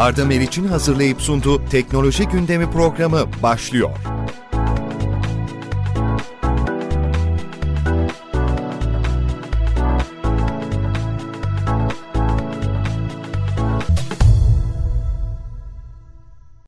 Arda Meriç'in hazırlayıp sunduğu Teknoloji Gündemi programı başlıyor.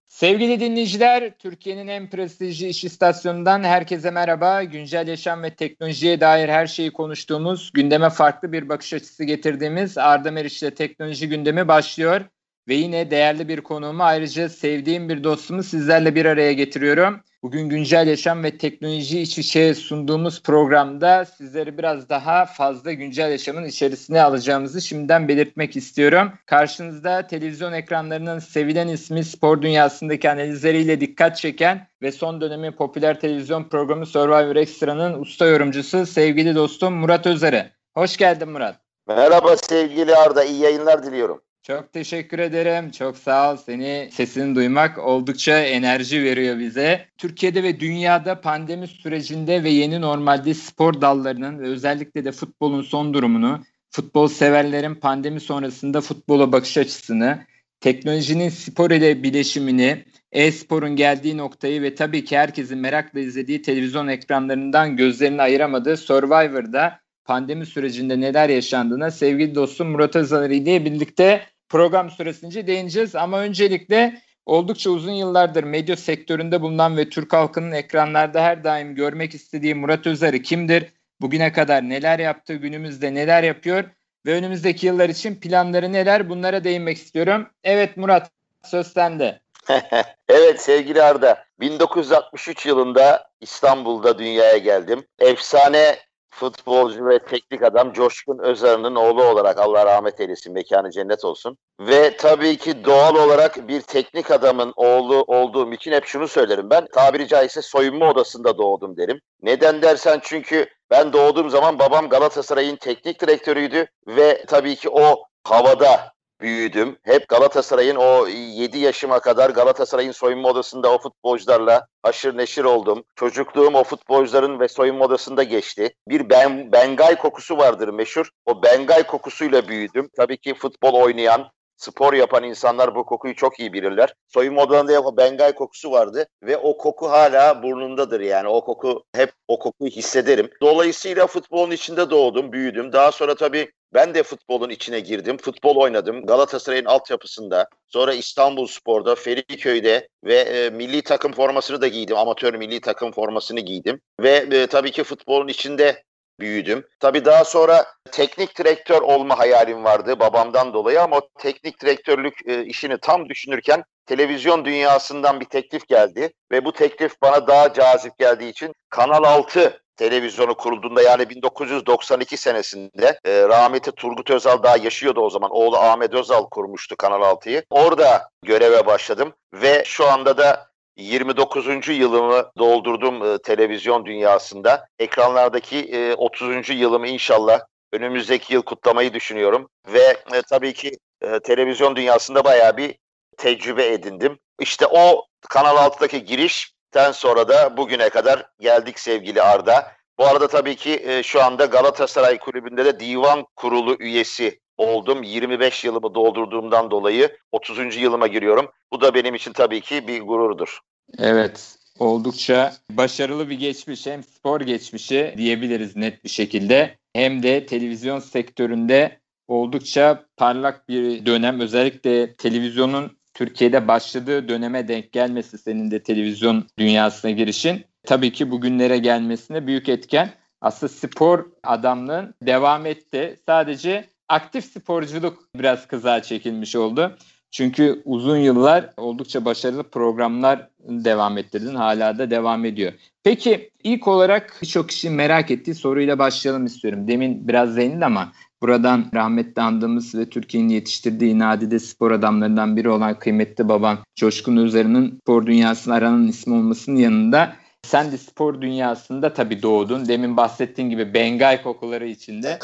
Sevgili dinleyiciler, Türkiye'nin en prestijli iş istasyonundan herkese merhaba. Güncel yaşam ve teknolojiye dair her şeyi konuştuğumuz, gündeme farklı bir bakış açısı getirdiğimiz Arda Meriç ile Teknoloji Gündemi başlıyor. Ve yine değerli bir konuğumu ayrıca sevdiğim bir dostumu sizlerle bir araya getiriyorum. Bugün güncel yaşam ve teknoloji iç içe sunduğumuz programda sizleri biraz daha fazla güncel yaşamın içerisine alacağımızı şimdiden belirtmek istiyorum. Karşınızda televizyon ekranlarının sevilen ismi spor dünyasındaki analizleriyle dikkat çeken ve son dönemi popüler televizyon programı Survivor Extra'nın usta yorumcusu sevgili dostum Murat Özer'e. Hoş geldin Murat. Merhaba sevgili Arda, iyi yayınlar diliyorum. Çok teşekkür ederim. Çok sağ ol. Seni sesini duymak oldukça enerji veriyor bize. Türkiye'de ve dünyada pandemi sürecinde ve yeni normalde spor dallarının ve özellikle de futbolun son durumunu, futbol severlerin pandemi sonrasında futbola bakış açısını, teknolojinin spor ile bileşimini, e-sporun geldiği noktayı ve tabii ki herkesin merakla izlediği televizyon ekranlarından gözlerini ayıramadığı Survivor'da pandemi sürecinde neler yaşandığına sevgili dostum Murat Özaner ile birlikte program süresince değineceğiz. Ama öncelikle oldukça uzun yıllardır medya sektöründe bulunan ve Türk halkının ekranlarda her daim görmek istediği Murat Özer'i kimdir? Bugüne kadar neler yaptı, günümüzde neler yapıyor ve önümüzdeki yıllar için planları neler? Bunlara değinmek istiyorum. Evet Murat, söz sende. evet sevgili Arda, 1963 yılında İstanbul'da dünyaya geldim. Efsane futbolcu ve teknik adam Coşkun Özarı'nın oğlu olarak Allah rahmet eylesin, mekanı cennet olsun. Ve tabii ki doğal olarak bir teknik adamın oğlu olduğum için hep şunu söylerim ben. Tabiri caizse soyunma odasında doğdum derim. Neden dersen çünkü ben doğduğum zaman babam Galatasaray'ın teknik direktörüydü ve tabii ki o havada büyüdüm. Hep Galatasaray'ın o 7 yaşıma kadar Galatasaray'ın soyunma odasında o futbolcularla aşırı neşir oldum. Çocukluğum o futbolcuların ve soyunma odasında geçti. Bir ben, Bengay kokusu vardır meşhur. O Bengay kokusuyla büyüdüm. Tabii ki futbol oynayan, spor yapan insanlar bu kokuyu çok iyi bilirler. Soyunma odalarında o Bengay kokusu vardı ve o koku hala burnundadır yani. O koku hep o kokuyu hissederim. Dolayısıyla futbolun içinde doğdum, büyüdüm. Daha sonra tabii ben de futbolun içine girdim. Futbol oynadım. Galatasaray'ın altyapısında. Sonra İstanbul Spor'da, Feriköy'de ve e, milli takım formasını da giydim. Amatör milli takım formasını giydim. Ve e, tabii ki futbolun içinde büyüdüm. Tabii daha sonra teknik direktör olma hayalim vardı babamdan dolayı ama o teknik direktörlük e, işini tam düşünürken televizyon dünyasından bir teklif geldi ve bu teklif bana daha cazip geldiği için Kanal 6 televizyonu kurulduğunda yani 1992 senesinde e, rahmetli Turgut Özal daha yaşıyordu o zaman. Oğlu Ahmet Özal kurmuştu Kanal 6'yı. Orada göreve başladım ve şu anda da 29. yılımı doldurdum e, televizyon dünyasında. Ekranlardaki e, 30. yılımı inşallah önümüzdeki yıl kutlamayı düşünüyorum. Ve e, tabii ki e, televizyon dünyasında bayağı bir tecrübe edindim. İşte o Kanal 6'daki girişten sonra da bugüne kadar geldik sevgili Arda. Bu arada tabii ki e, şu anda Galatasaray Kulübü'nde de divan kurulu üyesi oldum. 25 yılımı doldurduğumdan dolayı 30. yılıma giriyorum. Bu da benim için tabii ki bir gururdur. Evet, oldukça başarılı bir geçmiş hem spor geçmişi diyebiliriz net bir şekilde hem de televizyon sektöründe oldukça parlak bir dönem özellikle televizyonun Türkiye'de başladığı döneme denk gelmesi senin de televizyon dünyasına girişin tabii ki bugünlere gelmesine büyük etken. Aslında spor adamlığın devam etti. Sadece aktif sporculuk biraz kıza çekilmiş oldu. Çünkü uzun yıllar oldukça başarılı programlar devam ettirdin. Hala da devam ediyor. Peki ilk olarak birçok kişi merak ettiği soruyla başlayalım istiyorum. Demin biraz değindin ama buradan rahmetli andığımız ve Türkiye'nin yetiştirdiği nadide spor adamlarından biri olan kıymetli baban Coşkun Özer'in spor dünyasına aranan ismi olmasının yanında sen de spor dünyasında tabii doğdun. Demin bahsettiğin gibi Bengay kokuları içinde.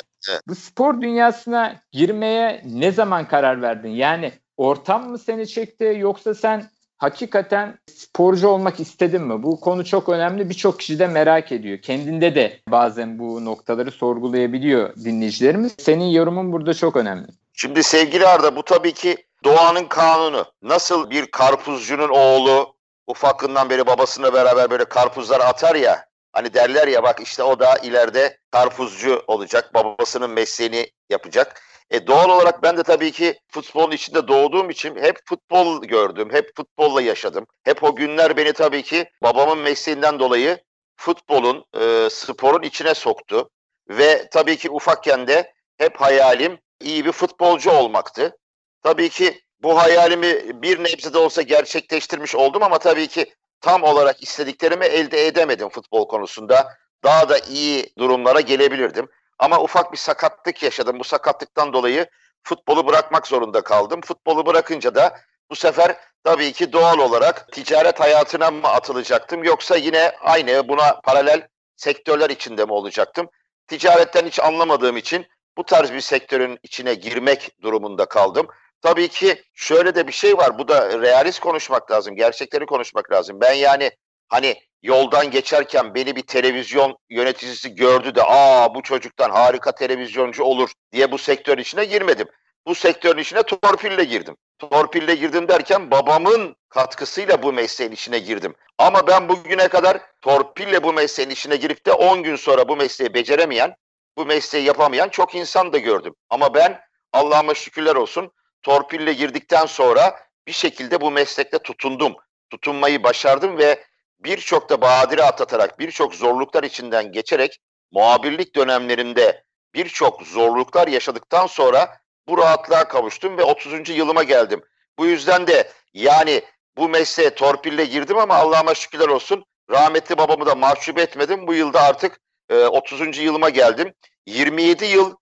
Bu spor dünyasına girmeye ne zaman karar verdin? Yani ortam mı seni çekti yoksa sen hakikaten sporcu olmak istedin mi? Bu konu çok önemli. Birçok kişi de merak ediyor. Kendinde de bazen bu noktaları sorgulayabiliyor dinleyicilerimiz. Senin yorumun burada çok önemli. Şimdi sevgili Arda bu tabii ki doğanın kanunu. Nasıl bir karpuzcunun oğlu ufakından beri babasıyla beraber böyle karpuzlar atar ya. Hani derler ya bak işte o da ileride karpuzcu olacak. Babasının mesleğini yapacak. E doğal olarak ben de tabii ki futbolun içinde doğduğum için hep futbol gördüm. Hep futbolla yaşadım. Hep o günler beni tabii ki babamın mesleğinden dolayı futbolun, e, sporun içine soktu. Ve tabii ki ufakken de hep hayalim iyi bir futbolcu olmaktı. Tabii ki bu hayalimi bir nebze de olsa gerçekleştirmiş oldum ama tabii ki tam olarak istediklerimi elde edemedim futbol konusunda. Daha da iyi durumlara gelebilirdim. Ama ufak bir sakatlık yaşadım. Bu sakatlıktan dolayı futbolu bırakmak zorunda kaldım. Futbolu bırakınca da bu sefer tabii ki doğal olarak ticaret hayatına mı atılacaktım yoksa yine aynı buna paralel sektörler içinde mi olacaktım? Ticaretten hiç anlamadığım için bu tarz bir sektörün içine girmek durumunda kaldım. Tabii ki şöyle de bir şey var. Bu da realist konuşmak lazım. Gerçekleri konuşmak lazım. Ben yani hani yoldan geçerken beni bir televizyon yöneticisi gördü de aa bu çocuktan harika televizyoncu olur diye bu sektörün içine girmedim. Bu sektörün içine torpille girdim. Torpille girdim derken babamın katkısıyla bu mesleğin içine girdim. Ama ben bugüne kadar torpille bu mesleğin içine girip de 10 gün sonra bu mesleği beceremeyen, bu mesleği yapamayan çok insan da gördüm. Ama ben Allah'ıma şükürler olsun torpille girdikten sonra bir şekilde bu meslekte tutundum. Tutunmayı başardım ve birçok da badire atlatarak, birçok zorluklar içinden geçerek muhabirlik dönemlerinde birçok zorluklar yaşadıktan sonra bu rahatlığa kavuştum ve 30. yılıma geldim. Bu yüzden de yani bu mesleğe torpille girdim ama Allah'ıma şükürler olsun rahmetli babamı da mahcup etmedim. Bu yılda artık e, 30. yılıma geldim. 27 yıl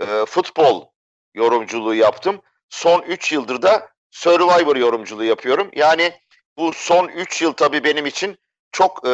e, futbol yorumculuğu yaptım. Son 3 yıldır da Survivor yorumculuğu yapıyorum. Yani bu son 3 yıl tabii benim için çok e,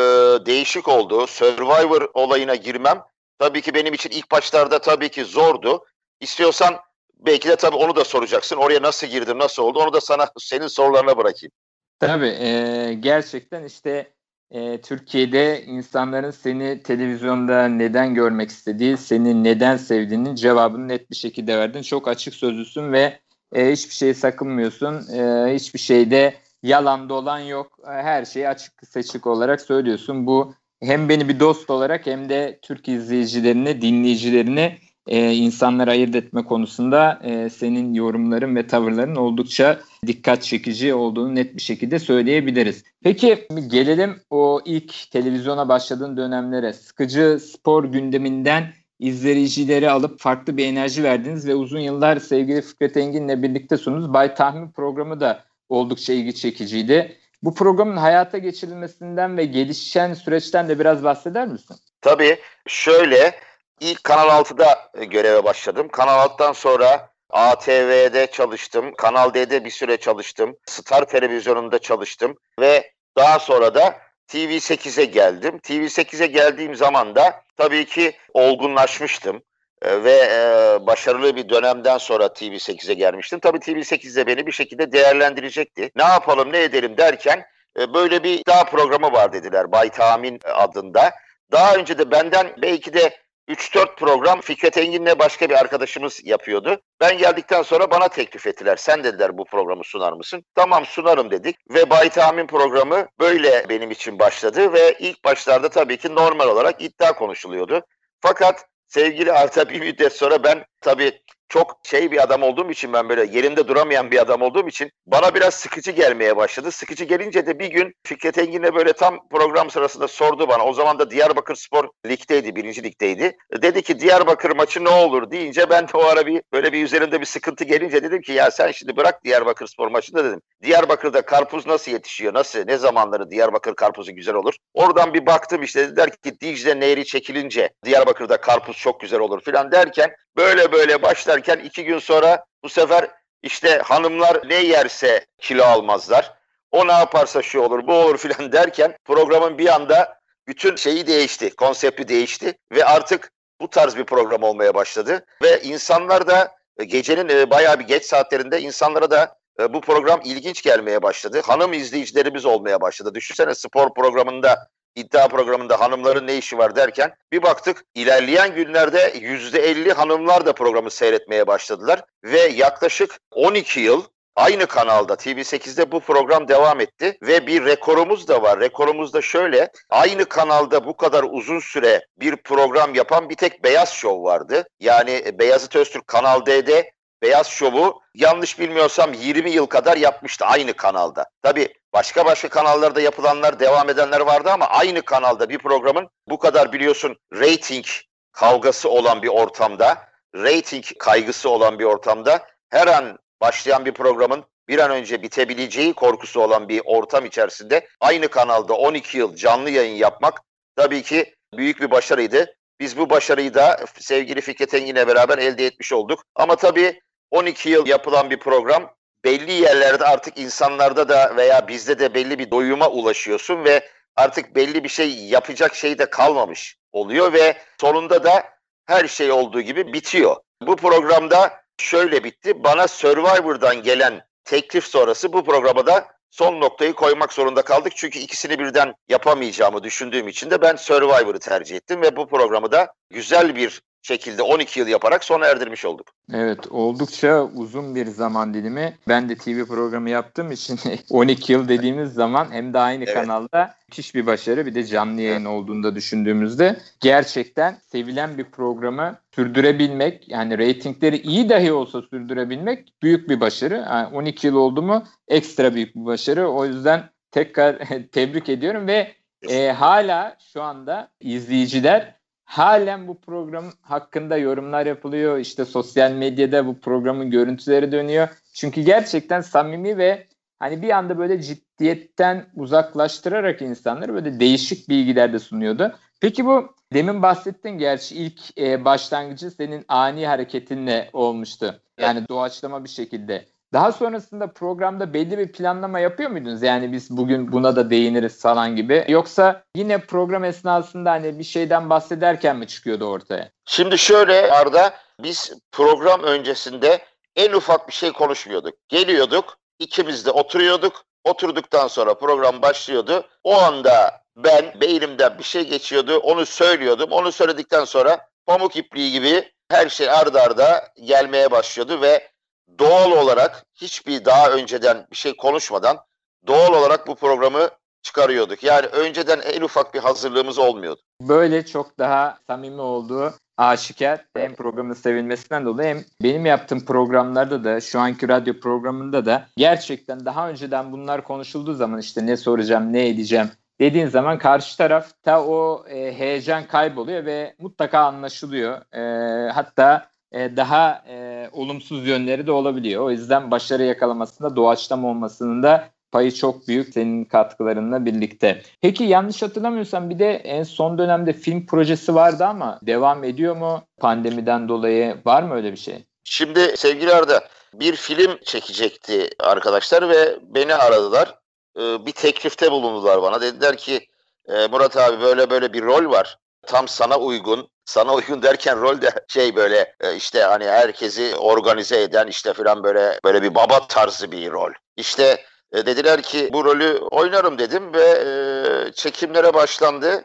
değişik oldu. Survivor olayına girmem tabii ki benim için ilk başlarda tabii ki zordu. İstiyorsan belki de tabii onu da soracaksın. Oraya nasıl girdim, nasıl oldu? Onu da sana senin sorularına bırakayım. Tabii e, gerçekten işte e, Türkiye'de insanların seni televizyonda neden görmek istediği, seni neden sevdiğinin cevabını net bir şekilde verdin. Çok açık sözlüsün ve e, hiçbir şey sakınmıyorsun. E, hiçbir şeyde yalan dolan yok. E, her şeyi açık seçik olarak söylüyorsun. Bu hem beni bir dost olarak hem de Türk izleyicilerini, dinleyicilerini e, insanları ayırt etme konusunda e, senin yorumların ve tavırların oldukça dikkat çekici olduğunu net bir şekilde söyleyebiliriz. Peki gelelim o ilk televizyona başladığın dönemlere. Sıkıcı spor gündeminden izleyicileri alıp farklı bir enerji verdiniz ve uzun yıllar sevgili Fikret Engin'le birlikte sununuz. Bay Tahmin programı da oldukça ilgi çekiciydi. Bu programın hayata geçirilmesinden ve gelişen süreçten de biraz bahseder misin? Tabii. Şöyle ilk Kanal 6'da göreve başladım. Kanal 6'dan sonra ATV'de çalıştım. Kanal D'de bir süre çalıştım. Star Televizyonu'nda çalıştım. Ve daha sonra da TV8'e geldim. TV8'e geldiğim zaman da tabii ki olgunlaşmıştım e, ve e, başarılı bir dönemden sonra TV8'e gelmiştim. Tabii TV8'de beni bir şekilde değerlendirecekti. Ne yapalım ne edelim derken e, böyle bir daha programı var dediler Bay Tahmin adında. Daha önce de benden belki de 3-4 program Fikret Engin'le başka bir arkadaşımız yapıyordu. Ben geldikten sonra bana teklif ettiler. Sen dediler bu programı sunar mısın? Tamam sunarım dedik. Ve Bay Tahmin programı böyle benim için başladı. Ve ilk başlarda tabii ki normal olarak iddia konuşuluyordu. Fakat sevgili Arta bir müddet sonra ben tabii çok şey bir adam olduğum için ben böyle yerinde duramayan bir adam olduğum için bana biraz sıkıcı gelmeye başladı. Sıkıcı gelince de bir gün Fikret Engin'le böyle tam program sırasında sordu bana. O zaman da Diyarbakır Spor ligdeydi, birinci ligdeydi. Dedi ki Diyarbakır maçı ne olur deyince ben de o ara bir böyle bir üzerinde bir sıkıntı gelince dedim ki ya sen şimdi bırak Diyarbakır Spor maçını dedim. Diyarbakır'da karpuz nasıl yetişiyor? Nasıl? Ne zamanları Diyarbakır karpuzu güzel olur? Oradan bir baktım işte dediler ki Dicle Nehri çekilince Diyarbakır'da karpuz çok güzel olur filan derken böyle böyle başlarken iki gün sonra bu sefer işte hanımlar ne yerse kilo almazlar. O ne yaparsa şu olur bu olur filan derken programın bir anda bütün şeyi değişti. Konsepti değişti ve artık bu tarz bir program olmaya başladı. Ve insanlar da e, gecenin e, bayağı bir geç saatlerinde insanlara da e, bu program ilginç gelmeye başladı. Hanım izleyicilerimiz olmaya başladı. Düşünsene spor programında iddia programında hanımların ne işi var derken bir baktık ilerleyen günlerde yüzde elli hanımlar da programı seyretmeye başladılar ve yaklaşık 12 yıl Aynı kanalda TV8'de bu program devam etti ve bir rekorumuz da var. Rekorumuz da şöyle. Aynı kanalda bu kadar uzun süre bir program yapan bir tek Beyaz Show vardı. Yani Beyazıt Öztürk Kanal D'de Beyaz Şov'u yanlış bilmiyorsam 20 yıl kadar yapmıştı aynı kanalda. Tabii başka başka kanallarda yapılanlar, devam edenler vardı ama aynı kanalda bir programın bu kadar biliyorsun rating kavgası olan bir ortamda, rating kaygısı olan bir ortamda her an başlayan bir programın bir an önce bitebileceği korkusu olan bir ortam içerisinde aynı kanalda 12 yıl canlı yayın yapmak tabii ki büyük bir başarıydı. Biz bu başarıyı da sevgili Fikret Engin'le beraber elde etmiş olduk. Ama tabii 12 yıl yapılan bir program belli yerlerde artık insanlarda da veya bizde de belli bir doyuma ulaşıyorsun ve artık belli bir şey yapacak şey de kalmamış oluyor ve sonunda da her şey olduğu gibi bitiyor. Bu programda şöyle bitti. Bana Survivor'dan gelen teklif sonrası bu programa da son noktayı koymak zorunda kaldık. Çünkü ikisini birden yapamayacağımı düşündüğüm için de ben Survivor'ı tercih ettim ve bu programı da güzel bir şekilde 12 yıl yaparak sona erdirmiş olduk. Evet oldukça uzun bir zaman dilimi. Ben de TV programı yaptığım için 12 yıl dediğimiz zaman hem de aynı evet. kanalda müthiş bir başarı bir de canlı yayın olduğunda düşündüğümüzde gerçekten sevilen bir programı sürdürebilmek yani reytingleri iyi dahi olsa sürdürebilmek büyük bir başarı. Yani 12 yıl oldu mu ekstra büyük bir başarı. O yüzden tekrar tebrik ediyorum ve e, hala şu anda izleyiciler halen bu program hakkında yorumlar yapılıyor. İşte sosyal medyada bu programın görüntüleri dönüyor. Çünkü gerçekten samimi ve hani bir anda böyle ciddiyetten uzaklaştırarak insanları böyle değişik bilgiler de sunuyordu. Peki bu demin bahsettin gerçi ilk e, başlangıcı senin ani hareketinle olmuştu. Yani doğaçlama bir şekilde. Daha sonrasında programda belli bir planlama yapıyor muydunuz? Yani biz bugün buna da değiniriz falan gibi. Yoksa yine program esnasında hani bir şeyden bahsederken mi çıkıyordu ortaya? Şimdi şöyle Arda biz program öncesinde en ufak bir şey konuşmuyorduk. Geliyorduk, ikimiz de oturuyorduk. Oturduktan sonra program başlıyordu. O anda ben beynimden bir şey geçiyordu. Onu söylüyordum. Onu söyledikten sonra pamuk ipliği gibi her şey ardarda arda gelmeye başlıyordu ve doğal olarak hiçbir daha önceden bir şey konuşmadan doğal olarak bu programı çıkarıyorduk. Yani önceden en ufak bir hazırlığımız olmuyordu. Böyle çok daha samimi olduğu aşikar. Hem programın sevilmesinden dolayı hem benim yaptığım programlarda da şu anki radyo programında da gerçekten daha önceden bunlar konuşulduğu zaman işte ne soracağım, ne edeceğim dediğin zaman karşı tarafta o e, heyecan kayboluyor ve mutlaka anlaşılıyor. E, hatta e, daha e, olumsuz yönleri de olabiliyor. O yüzden başarı yakalamasında doğaçlama olmasının da payı çok büyük senin katkılarınla birlikte. Peki yanlış hatırlamıyorsam bir de en son dönemde film projesi vardı ama devam ediyor mu pandemiden dolayı? Var mı öyle bir şey? Şimdi sevgili Arda bir film çekecekti arkadaşlar ve beni aradılar. Ee, bir teklifte bulundular bana. Dediler ki e, Murat abi böyle böyle bir rol var. Tam sana uygun sana uygun derken rol de şey böyle e, işte hani herkesi organize eden işte falan böyle böyle bir baba tarzı bir rol. İşte e, dediler ki bu rolü oynarım dedim ve e, çekimlere başlandı.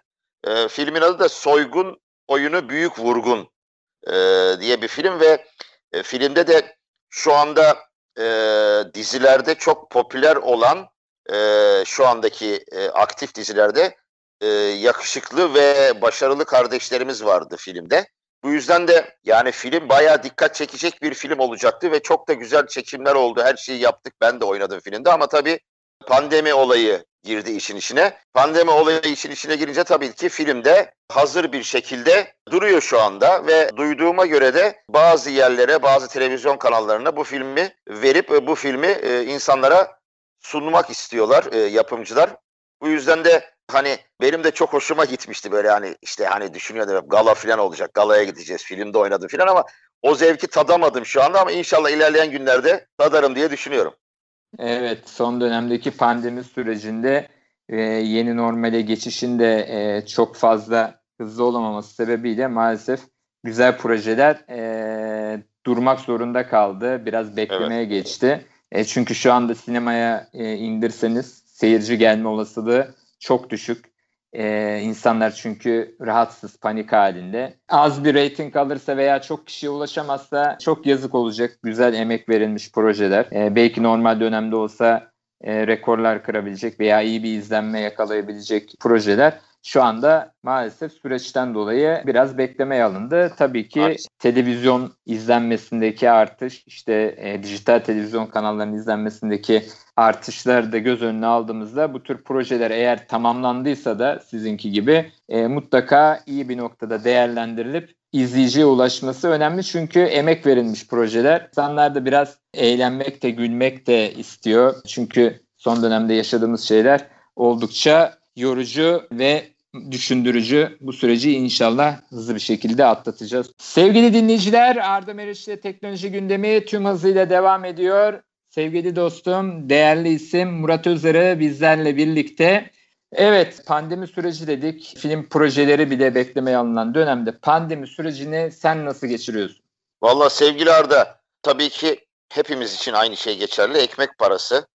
Filmin adı da Soygun Oyunu Büyük Vurgun diye bir film ve filmde de şu anda dizilerde çok popüler olan şu andaki aktif dizilerde e, yakışıklı ve başarılı kardeşlerimiz vardı filmde. Bu yüzden de yani film bayağı dikkat çekecek bir film olacaktı ve çok da güzel çekimler oldu. Her şeyi yaptık. Ben de oynadım filmde ama tabii pandemi olayı girdi işin içine. Pandemi olayı işin içine girince tabii ki filmde hazır bir şekilde duruyor şu anda ve duyduğuma göre de bazı yerlere, bazı televizyon kanallarına bu filmi verip bu filmi e, insanlara sunmak istiyorlar e, yapımcılar. Bu yüzden de hani benim de çok hoşuma gitmişti böyle hani işte hani düşünüyordum hep gala falan olacak. Galaya gideceğiz. Filmde oynadım falan ama o zevki tadamadım şu anda ama inşallah ilerleyen günlerde tadarım diye düşünüyorum. Evet son dönemdeki pandemi sürecinde e, yeni normale geçişinde e, çok fazla hızlı olamaması sebebiyle maalesef güzel projeler e, durmak zorunda kaldı. Biraz beklemeye evet. geçti. E, çünkü şu anda sinemaya e, indirseniz seyirci gelme olasılığı çok düşük. Ee, insanlar çünkü rahatsız, panik halinde. Az bir rating alırsa veya çok kişiye ulaşamazsa çok yazık olacak. Güzel emek verilmiş projeler. Ee, belki normal dönemde olsa e, rekorlar kırabilecek veya iyi bir izlenme yakalayabilecek projeler şu anda maalesef süreçten dolayı biraz beklemeye alındı. Tabii ki evet. televizyon izlenmesindeki artış, işte e, dijital televizyon kanallarının izlenmesindeki artışları da göz önüne aldığımızda bu tür projeler eğer tamamlandıysa da sizinki gibi e, mutlaka iyi bir noktada değerlendirilip izleyiciye ulaşması önemli çünkü emek verilmiş projeler. İnsanlar da biraz eğlenmek de gülmek de istiyor. Çünkü son dönemde yaşadığımız şeyler oldukça yorucu ve düşündürücü. Bu süreci inşallah hızlı bir şekilde atlatacağız. Sevgili dinleyiciler Arda Meriç ile teknoloji gündemi tüm hızıyla devam ediyor. Sevgili dostum, değerli isim Murat Özer'e bizlerle birlikte. Evet, pandemi süreci dedik. Film projeleri bile beklemeye alınan dönemde pandemi sürecini sen nasıl geçiriyorsun? Valla sevgili Arda, tabii ki hepimiz için aynı şey geçerli. Ekmek parası.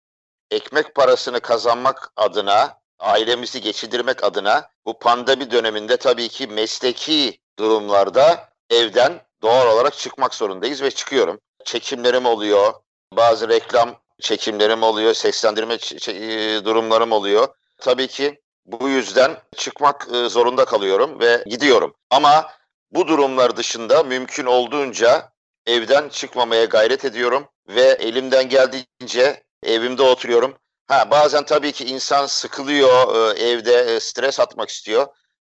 Ekmek parasını kazanmak adına ailemizi geçindirmek adına bu pandemi döneminde tabii ki mesleki durumlarda evden doğal olarak çıkmak zorundayız ve çıkıyorum. Çekimlerim oluyor, bazı reklam çekimlerim oluyor, seslendirme e, durumlarım oluyor. Tabii ki bu yüzden çıkmak e, zorunda kalıyorum ve gidiyorum. Ama bu durumlar dışında mümkün olduğunca evden çıkmamaya gayret ediyorum ve elimden geldiğince evimde oturuyorum. Ha bazen tabii ki insan sıkılıyor e, evde e, stres atmak istiyor.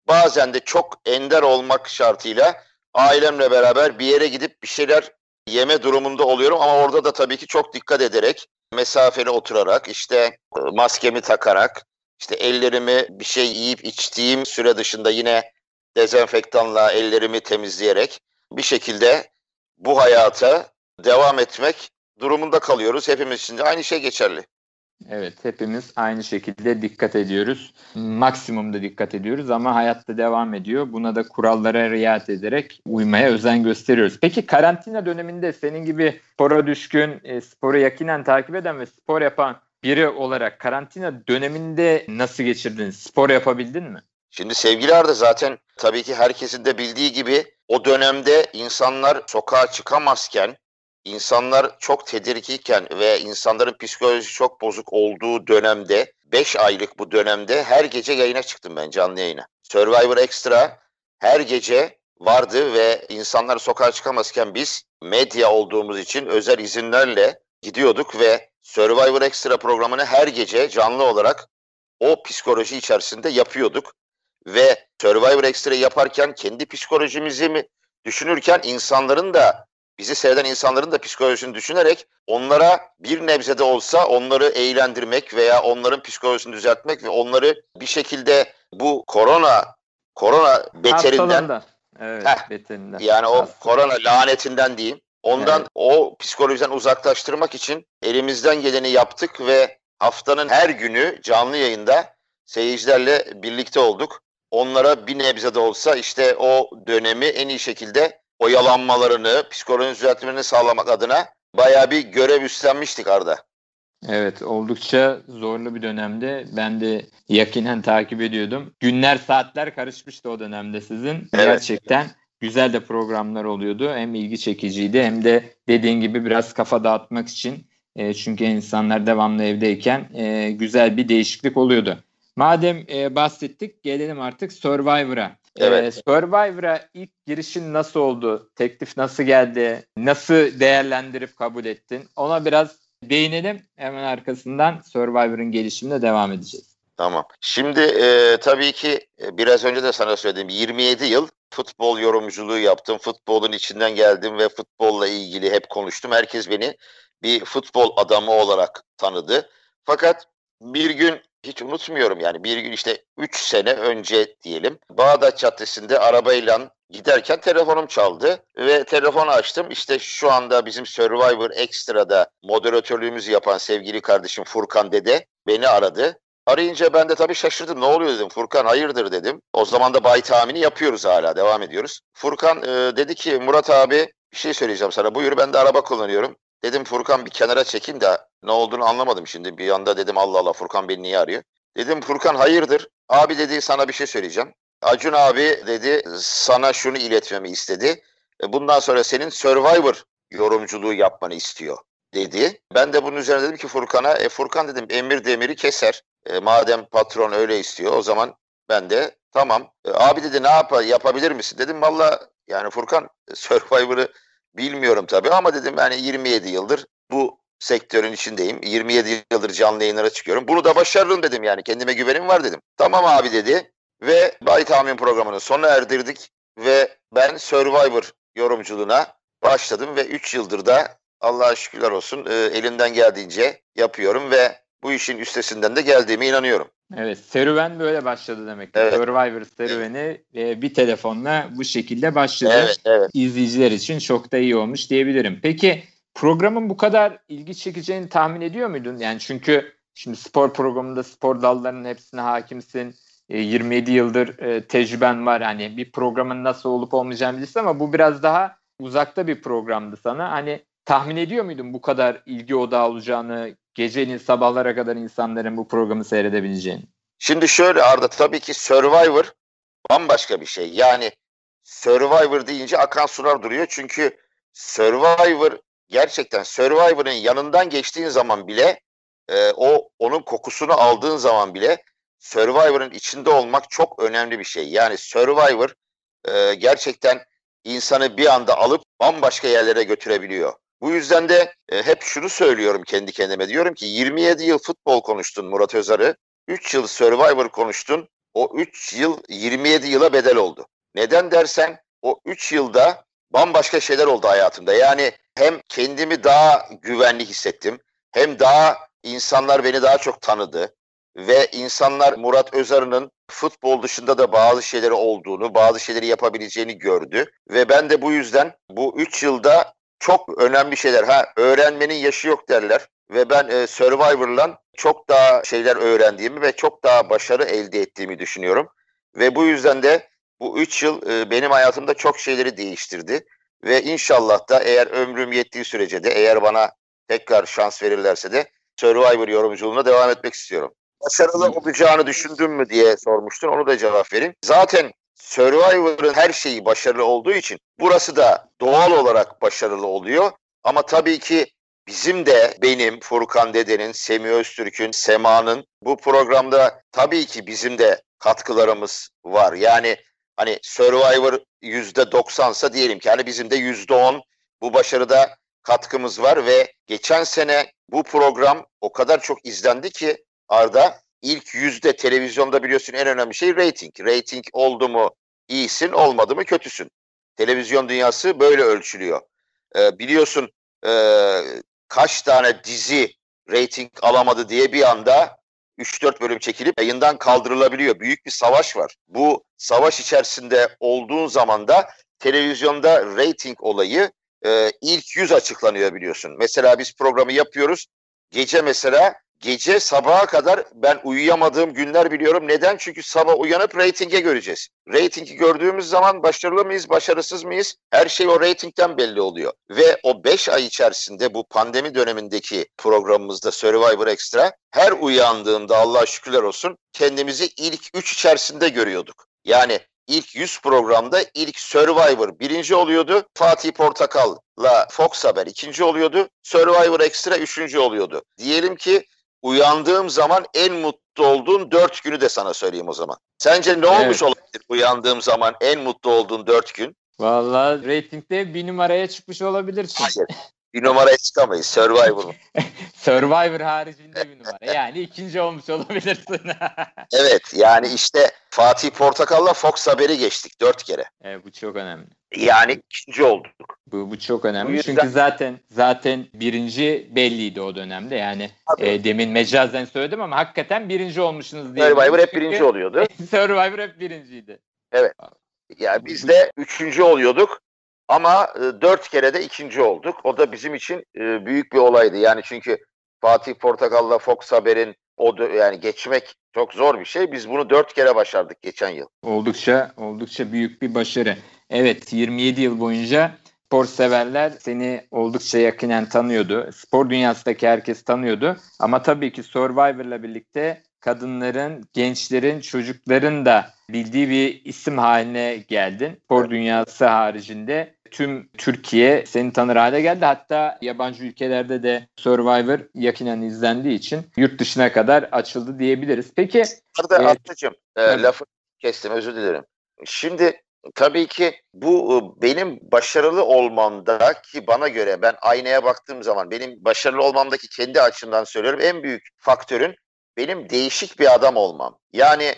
Bazen de çok ender olmak şartıyla ailemle beraber bir yere gidip bir şeyler yeme durumunda oluyorum ama orada da tabii ki çok dikkat ederek mesafeli oturarak işte e, maskemi takarak işte ellerimi bir şey yiyip içtiğim süre dışında yine dezenfektanla ellerimi temizleyerek bir şekilde bu hayata devam etmek durumunda kalıyoruz. Hepimiz için de aynı şey geçerli. Evet hepimiz aynı şekilde dikkat ediyoruz. Maksimumda dikkat ediyoruz ama hayatta devam ediyor. Buna da kurallara riayet ederek uymaya özen gösteriyoruz. Peki karantina döneminde senin gibi spora düşkün, e, sporu yakinen takip eden ve spor yapan biri olarak karantina döneminde nasıl geçirdin? Spor yapabildin mi? Şimdi sevgili Arda zaten tabii ki herkesin de bildiği gibi o dönemde insanlar sokağa çıkamazken insanlar çok tedirgiyken ve insanların psikolojisi çok bozuk olduğu dönemde 5 aylık bu dönemde her gece yayına çıktım ben canlı yayına. Survivor Extra her gece vardı ve insanlar sokağa çıkamazken biz medya olduğumuz için özel izinlerle gidiyorduk ve Survivor Extra programını her gece canlı olarak o psikoloji içerisinde yapıyorduk. Ve Survivor Extra yaparken kendi psikolojimizi mi düşünürken insanların da bizi seyreden insanların da psikolojisini düşünerek onlara bir nebze de olsa onları eğlendirmek veya onların psikolojisini düzeltmek ve onları bir şekilde bu korona korona beterinden evet, heh, beterinden. yani o Hastalığı. korona lanetinden diyeyim. Ondan evet. o psikolojiden uzaklaştırmak için elimizden geleni yaptık ve haftanın her günü canlı yayında seyircilerle birlikte olduk. Onlara bir nebze de olsa işte o dönemi en iyi şekilde oyalanmalarını, psikolojinin düzeltmelerini sağlamak adına bayağı bir görev üstlenmiştik Arda. Evet oldukça zorlu bir dönemde. Ben de yakinen takip ediyordum. Günler saatler karışmıştı o dönemde sizin. Evet. Gerçekten güzel de programlar oluyordu. Hem ilgi çekiciydi hem de dediğin gibi biraz kafa dağıtmak için. E, çünkü insanlar devamlı evdeyken e, güzel bir değişiklik oluyordu. Madem e, bahsettik gelelim artık Survivor'a. Evet. Ee, Survivor'a ilk girişin nasıl oldu? Teklif nasıl geldi? Nasıl değerlendirip kabul ettin? Ona biraz değinelim. Hemen arkasından Survivor'ın gelişimine devam edeceğiz. Tamam. Şimdi e, tabii ki e, biraz önce de sana söyledim. 27 yıl futbol yorumculuğu yaptım. Futbolun içinden geldim ve futbolla ilgili hep konuştum. Herkes beni bir futbol adamı olarak tanıdı. Fakat bir gün hiç unutmuyorum yani bir gün işte 3 sene önce diyelim Bağdat Caddesi'nde arabayla giderken telefonum çaldı ve telefonu açtım. İşte şu anda bizim Survivor Extra'da moderatörlüğümüzü yapan sevgili kardeşim Furkan Dede beni aradı. Arayınca ben de tabii şaşırdım. Ne oluyor dedim. Furkan hayırdır dedim. O zaman da bay tahmini yapıyoruz hala. Devam ediyoruz. Furkan e, dedi ki Murat abi bir şey söyleyeceğim sana. Buyur ben de araba kullanıyorum. Dedim Furkan bir kenara çekin de ne olduğunu anlamadım şimdi. Bir anda dedim Allah Allah Furkan beni niye arıyor? Dedim Furkan hayırdır? Abi dedi sana bir şey söyleyeceğim. Acun abi dedi sana şunu iletmemi istedi. E, bundan sonra senin Survivor yorumculuğu yapmanı istiyor dedi. Ben de bunun üzerine dedim ki Furkan'a e Furkan dedim emir demiri keser. E, madem patron öyle istiyor o zaman ben de tamam. E, abi dedi ne yap yapabilir misin? Dedim valla yani Furkan Survivor'ı bilmiyorum tabii ama dedim yani 27 yıldır bu sektörün içindeyim. 27 yıldır canlı yayınlara çıkıyorum. Bunu da başarırım dedim yani. Kendime güvenim var dedim. Tamam abi dedi. Ve Bay Tahmin programını sona erdirdik. Ve ben Survivor yorumculuğuna başladım. Ve 3 yıldır da Allah'a şükürler olsun e, elimden geldiğince yapıyorum. Ve bu işin üstesinden de geldiğime inanıyorum. Evet serüven böyle başladı demek. Evet. Survivor serüveni evet. bir telefonla bu şekilde başladı. Evet, evet. İzleyiciler için çok da iyi olmuş diyebilirim. Peki programın bu kadar ilgi çekeceğini tahmin ediyor muydun? Yani çünkü şimdi spor programında spor dallarının hepsine hakimsin. 27 e, yıldır e, tecrüben var. Hani bir programın nasıl olup olmayacağını bilirsin ama bu biraz daha uzakta bir programdı sana. Hani tahmin ediyor muydun bu kadar ilgi odağı olacağını, gecenin sabahlara kadar insanların bu programı seyredebileceğini? Şimdi şöyle Arda tabii ki Survivor bambaşka bir şey. Yani Survivor deyince akan sular duruyor. Çünkü Survivor gerçekten Survivor'ın yanından geçtiğin zaman bile e, o onun kokusunu aldığın zaman bile Survivor'ın içinde olmak çok önemli bir şey. Yani Survivor e, gerçekten insanı bir anda alıp bambaşka yerlere götürebiliyor. Bu yüzden de e, hep şunu söylüyorum kendi kendime. Diyorum ki 27 yıl futbol konuştun Murat Özarı. 3 yıl Survivor konuştun. O 3 yıl 27 yıla bedel oldu. Neden dersen o 3 yılda bambaşka şeyler oldu hayatımda. Yani hem kendimi daha güvenli hissettim hem daha insanlar beni daha çok tanıdı ve insanlar Murat Özarı'nın futbol dışında da bazı şeyleri olduğunu, bazı şeyleri yapabileceğini gördü ve ben de bu yüzden bu 3 yılda çok önemli şeyler. Ha öğrenmenin yaşı yok derler ve ben e, Survivor'la çok daha şeyler öğrendiğimi ve çok daha başarı elde ettiğimi düşünüyorum. Ve bu yüzden de bu 3 yıl e, benim hayatımda çok şeyleri değiştirdi. Ve inşallah da eğer ömrüm yettiği sürece de eğer bana tekrar şans verirlerse de Survivor yorumculuğuna devam etmek istiyorum. Başarılı olacağını düşündün mü diye sormuştun. Onu da cevap vereyim. Zaten Survivor'ın her şeyi başarılı olduğu için burası da doğal olarak başarılı oluyor. Ama tabii ki bizim de benim, Furkan Dede'nin, Semih Öztürk'ün, Sema'nın bu programda tabii ki bizim de katkılarımız var. Yani hani Survivor yüzde doksansa diyelim ki hani bizim de yüzde on bu başarıda katkımız var ve geçen sene bu program o kadar çok izlendi ki Arda ilk yüzde televizyonda biliyorsun en önemli şey rating. Rating oldu mu iyisin olmadı mı kötüsün. Televizyon dünyası böyle ölçülüyor. Ee, biliyorsun e, kaç tane dizi rating alamadı diye bir anda 3-4 bölüm çekilip yayından kaldırılabiliyor. Büyük bir savaş var. Bu savaş içerisinde olduğun zaman da televizyonda rating olayı e, ilk yüz açıklanıyor biliyorsun. Mesela biz programı yapıyoruz. Gece mesela gece sabaha kadar ben uyuyamadığım günler biliyorum. Neden? Çünkü sabah uyanıp reytinge göreceğiz. Reytingi gördüğümüz zaman başarılı mıyız, başarısız mıyız? Her şey o reytingten belli oluyor. Ve o 5 ay içerisinde bu pandemi dönemindeki programımızda Survivor Extra her uyandığımda Allah şükürler olsun kendimizi ilk 3 içerisinde görüyorduk. Yani ilk 100 programda ilk Survivor birinci oluyordu. Fatih Portakal'la Fox Haber ikinci oluyordu. Survivor Extra üçüncü oluyordu. Diyelim ki uyandığım zaman en mutlu olduğun dört günü de sana söyleyeyim o zaman. Sence ne olmuş evet. olabilir uyandığım zaman en mutlu olduğun dört gün? Vallahi reytingde bir numaraya çıkmış olabilirsin. Hayır. Bir numaraya çıkamayız. Survivor. Survivor haricinde bir numara. Yani ikinci olmuş olabilirsin. evet yani işte Fatih Portakal'la Fox Haber'i geçtik dört kere. Evet bu çok önemli. Yani ikinci olduk. Bu, bu çok önemli. Bu yüzden... Çünkü zaten zaten birinci belliydi o dönemde. Yani e, demin mecazen söyledim ama hakikaten birinci olmuşsunuz diye. Survivor hep birinci oluyordu. Survivor hep birinciydi. Evet. Yani biz de üçüncü oluyorduk. Ama e, dört kere de ikinci olduk. O da bizim için e, büyük bir olaydı. Yani çünkü Fatih Portakal'la Fox Haber'in o yani geçmek çok zor bir şey. Biz bunu dört kere başardık geçen yıl. Oldukça oldukça büyük bir başarı. Evet 27 yıl boyunca spor severler seni oldukça yakinen tanıyordu. Spor dünyasındaki herkes tanıyordu. Ama tabii ki Survivor'la birlikte kadınların, gençlerin, çocukların da bildiği bir isim haline geldin. Spor dünyası haricinde tüm Türkiye seni tanır hale geldi. Hatta yabancı ülkelerde de Survivor yakinen izlendiği için yurt dışına kadar açıldı diyebiliriz. Peki Arada e, Atlıcığım e, lafı kestim özür dilerim. Şimdi tabii ki bu e, benim başarılı olmamda ki bana göre ben aynaya baktığım zaman benim başarılı olmamdaki kendi açımdan söylüyorum en büyük faktörün benim değişik bir adam olmam. Yani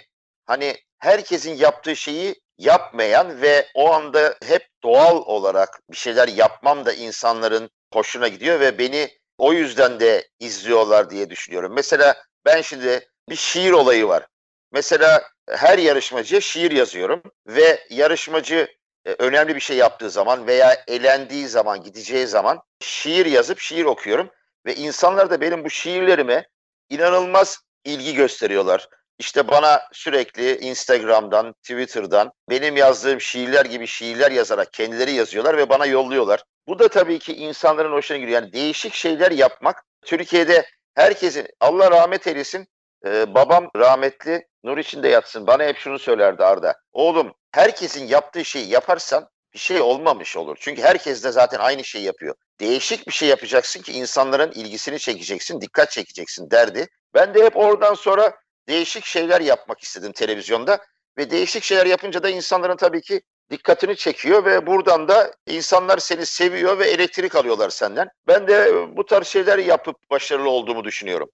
hani herkesin yaptığı şeyi yapmayan ve o anda hep doğal olarak bir şeyler yapmam da insanların hoşuna gidiyor ve beni o yüzden de izliyorlar diye düşünüyorum. Mesela ben şimdi bir şiir olayı var. Mesela her yarışmacıya şiir yazıyorum ve yarışmacı e, önemli bir şey yaptığı zaman veya elendiği zaman, gideceği zaman şiir yazıp şiir okuyorum ve insanlar da benim bu şiirlerime inanılmaz ilgi gösteriyorlar. İşte bana sürekli Instagram'dan, Twitter'dan benim yazdığım şiirler gibi şiirler yazarak kendileri yazıyorlar ve bana yolluyorlar. Bu da tabii ki insanların hoşuna gidiyor. Yani değişik şeyler yapmak Türkiye'de herkesin Allah rahmet eylesin ee, babam rahmetli nur içinde yatsın bana hep şunu söylerdi Arda. Oğlum herkesin yaptığı şeyi yaparsan bir şey olmamış olur. Çünkü herkes de zaten aynı şeyi yapıyor. Değişik bir şey yapacaksın ki insanların ilgisini çekeceksin, dikkat çekeceksin derdi. Ben de hep oradan sonra değişik şeyler yapmak istedim televizyonda ve değişik şeyler yapınca da insanların tabii ki dikkatini çekiyor ve buradan da insanlar seni seviyor ve elektrik alıyorlar senden. Ben de bu tarz şeyler yapıp başarılı olduğumu düşünüyorum.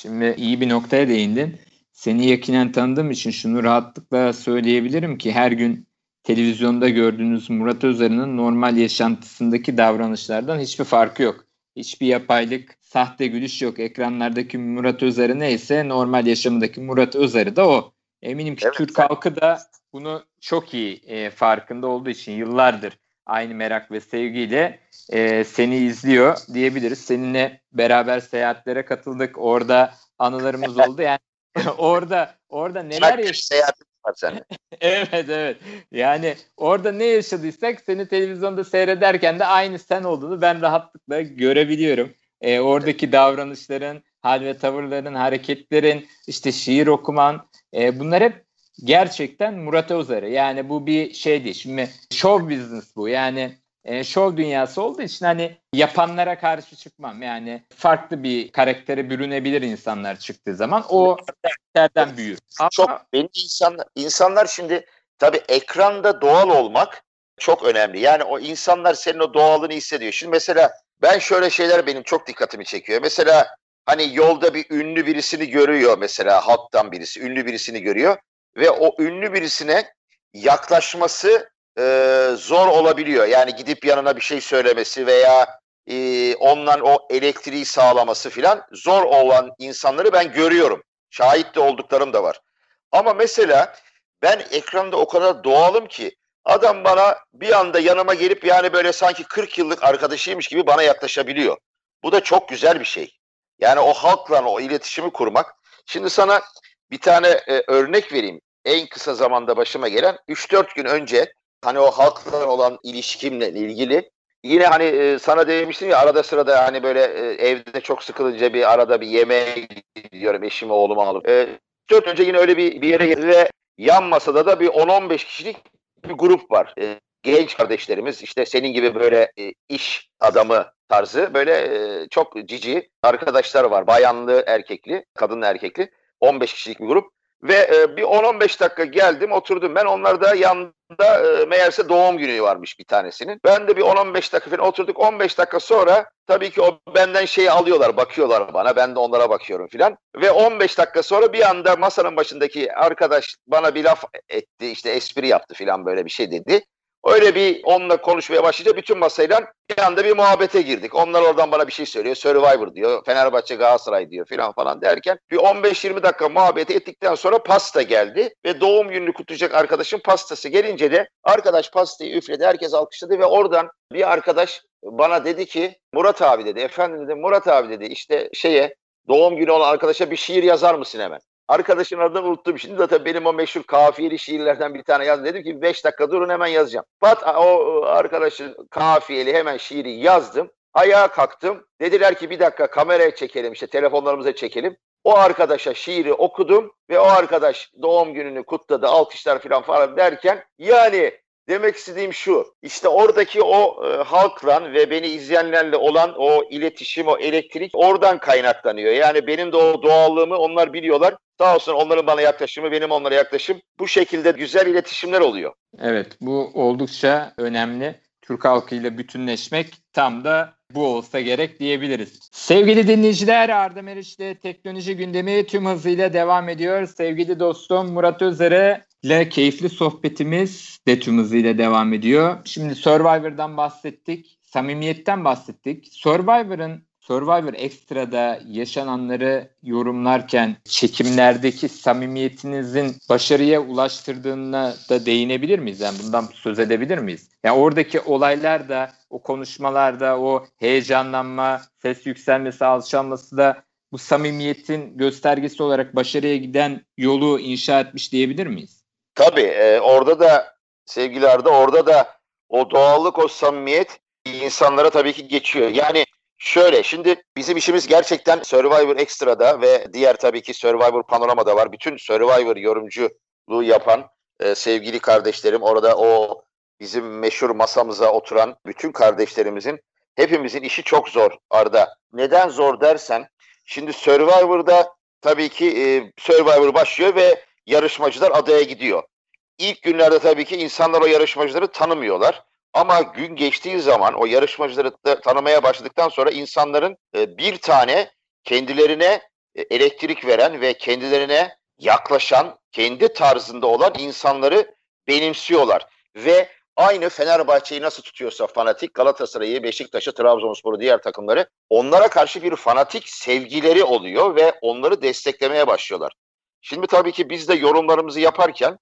Şimdi iyi bir noktaya değindin. Seni yakinen tanıdığım için şunu rahatlıkla söyleyebilirim ki her gün televizyonda gördüğünüz Murat Özarı'nın normal yaşantısındaki davranışlardan hiçbir farkı yok. Hiçbir yapaylık, sahte gülüş yok. Ekranlardaki Murat Özarı neyse normal yaşamındaki Murat Özarı da o. Eminim ki evet, Türk halkı da bunu çok iyi e, farkında olduğu için yıllardır aynı merak ve sevgiyle e, seni izliyor diyebiliriz. Seninle beraber seyahatlere katıldık. Orada anılarımız oldu. Yani orada orada neler yaşadık? Var seninle. evet evet. Yani orada ne yaşadıysak seni televizyonda seyrederken de aynı sen olduğunu ben rahatlıkla görebiliyorum. E, oradaki davranışların, hal ve tavırların, hareketlerin, işte şiir okuman e, bunlar hep gerçekten Murat Özarı. Yani bu bir şey değil. Şimdi show business bu. Yani e, show dünyası olduğu için hani yapanlara karşı çıkmam. Yani farklı bir karaktere bürünebilir insanlar çıktığı zaman. O karakterden büyür. Çok Ama, benim insanlar, insanlar şimdi tabii ekranda doğal olmak çok önemli. Yani o insanlar senin o doğalını hissediyor. Şimdi mesela ben şöyle şeyler benim çok dikkatimi çekiyor. Mesela hani yolda bir ünlü birisini görüyor mesela halktan birisi ünlü birisini görüyor ve o ünlü birisine yaklaşması e, zor olabiliyor. Yani gidip yanına bir şey söylemesi veya e, ondan o elektriği sağlaması filan zor olan insanları ben görüyorum. Şahit de olduklarım da var. Ama mesela ben ekranda o kadar doğalım ki adam bana bir anda yanıma gelip yani böyle sanki 40 yıllık arkadaşıymış gibi bana yaklaşabiliyor. Bu da çok güzel bir şey. Yani o halkla o iletişimi kurmak. Şimdi sana bir tane e, örnek vereyim en kısa zamanda başıma gelen 3-4 gün önce hani o halkla olan ilişkimle ilgili yine hani e, sana demiştim ya arada sırada hani böyle e, evde çok sıkılınca bir arada bir yemeğe gidiyorum eşimi oğlumu alıp. E, 4 önce yine öyle bir, bir yere ve yan masada da bir 10-15 kişilik bir grup var. E, genç kardeşlerimiz işte senin gibi böyle e, iş adamı tarzı böyle e, çok cici arkadaşlar var. Bayanlı, erkekli, kadınlı, erkekli. 15 kişilik bir grup. Ve e, bir 10-15 dakika geldim oturdum ben. Onlar da yanında e, meğerse doğum günü varmış bir tanesinin. Ben de bir 10-15 dakika falan oturduk. 15 dakika sonra tabii ki o benden şeyi alıyorlar, bakıyorlar bana. Ben de onlara bakıyorum filan. Ve 15 dakika sonra bir anda masanın başındaki arkadaş bana bir laf etti. işte espri yaptı filan böyle bir şey dedi. Öyle bir onunla konuşmaya başlayınca bütün masayla bir anda bir muhabbete girdik. Onlar oradan bana bir şey söylüyor. Survivor diyor. Fenerbahçe Galatasaray diyor filan falan derken bir 15-20 dakika muhabbet ettikten sonra pasta geldi ve doğum gününü kutlayacak arkadaşın pastası gelince de arkadaş pastayı üfledi. Herkes alkışladı ve oradan bir arkadaş bana dedi ki Murat abi dedi. Efendim dedi Murat abi dedi işte şeye doğum günü olan arkadaşa bir şiir yazar mısın hemen? Arkadaşın adını unuttum. Şimdi zaten benim o meşhur kafiyeli şiirlerden bir tane yaz. Dedim ki 5 dakika durun hemen yazacağım. Pat o arkadaşın kafiyeli hemen şiiri yazdım. Ayağa kalktım. Dediler ki bir dakika kameraya çekelim işte telefonlarımıza çekelim. O arkadaşa şiiri okudum ve o arkadaş doğum gününü kutladı, alkışlar falan falan derken yani demek istediğim şu. işte oradaki o e, halkla ve beni izleyenlerle olan o iletişim, o elektrik oradan kaynaklanıyor. Yani benim de o doğallığımı onlar biliyorlar. Sağ olsun onların bana yaklaşımı, benim onlara yaklaşım. Bu şekilde güzel iletişimler oluyor. Evet, bu oldukça önemli. Türk halkıyla bütünleşmek tam da bu olsa gerek diyebiliriz. Sevgili dinleyiciler Arda Meriç'le teknoloji gündemi tüm hızıyla devam ediyor. Sevgili dostum Murat Özer'e ile keyifli sohbetimiz de tüm hızıyla devam ediyor. Şimdi Survivor'dan bahsettik, samimiyetten bahsettik. Survivor'ın Survivor Extra'da yaşananları yorumlarken çekimlerdeki samimiyetinizin başarıya ulaştırdığına da değinebilir miyiz? Yani bundan söz edebilir miyiz? Yani oradaki olaylar da, o konuşmalarda, o heyecanlanma, ses yükselmesi, alçalması da bu samimiyetin göstergesi olarak başarıya giden yolu inşa etmiş diyebilir miyiz? Tabii e, orada da sevgili Arda orada da o doğallık, o samimiyet insanlara tabii ki geçiyor. Yani Şöyle şimdi bizim işimiz gerçekten Survivor Extra'da ve diğer tabii ki Survivor Panorama'da var. Bütün Survivor yorumculuğu yapan e, sevgili kardeşlerim orada o bizim meşhur masamıza oturan bütün kardeşlerimizin hepimizin işi çok zor Arda. Neden zor dersen şimdi Survivor'da tabii ki e, Survivor başlıyor ve yarışmacılar adaya gidiyor. İlk günlerde tabii ki insanlar o yarışmacıları tanımıyorlar. Ama gün geçtiği zaman o yarışmacıları da tanımaya başladıktan sonra insanların e, bir tane kendilerine e, elektrik veren ve kendilerine yaklaşan, kendi tarzında olan insanları benimsiyorlar. Ve aynı Fenerbahçe'yi nasıl tutuyorsa fanatik Galatasaray'ı, Beşiktaş'ı, Trabzonspor'u diğer takımları onlara karşı bir fanatik sevgileri oluyor ve onları desteklemeye başlıyorlar. Şimdi tabii ki biz de yorumlarımızı yaparken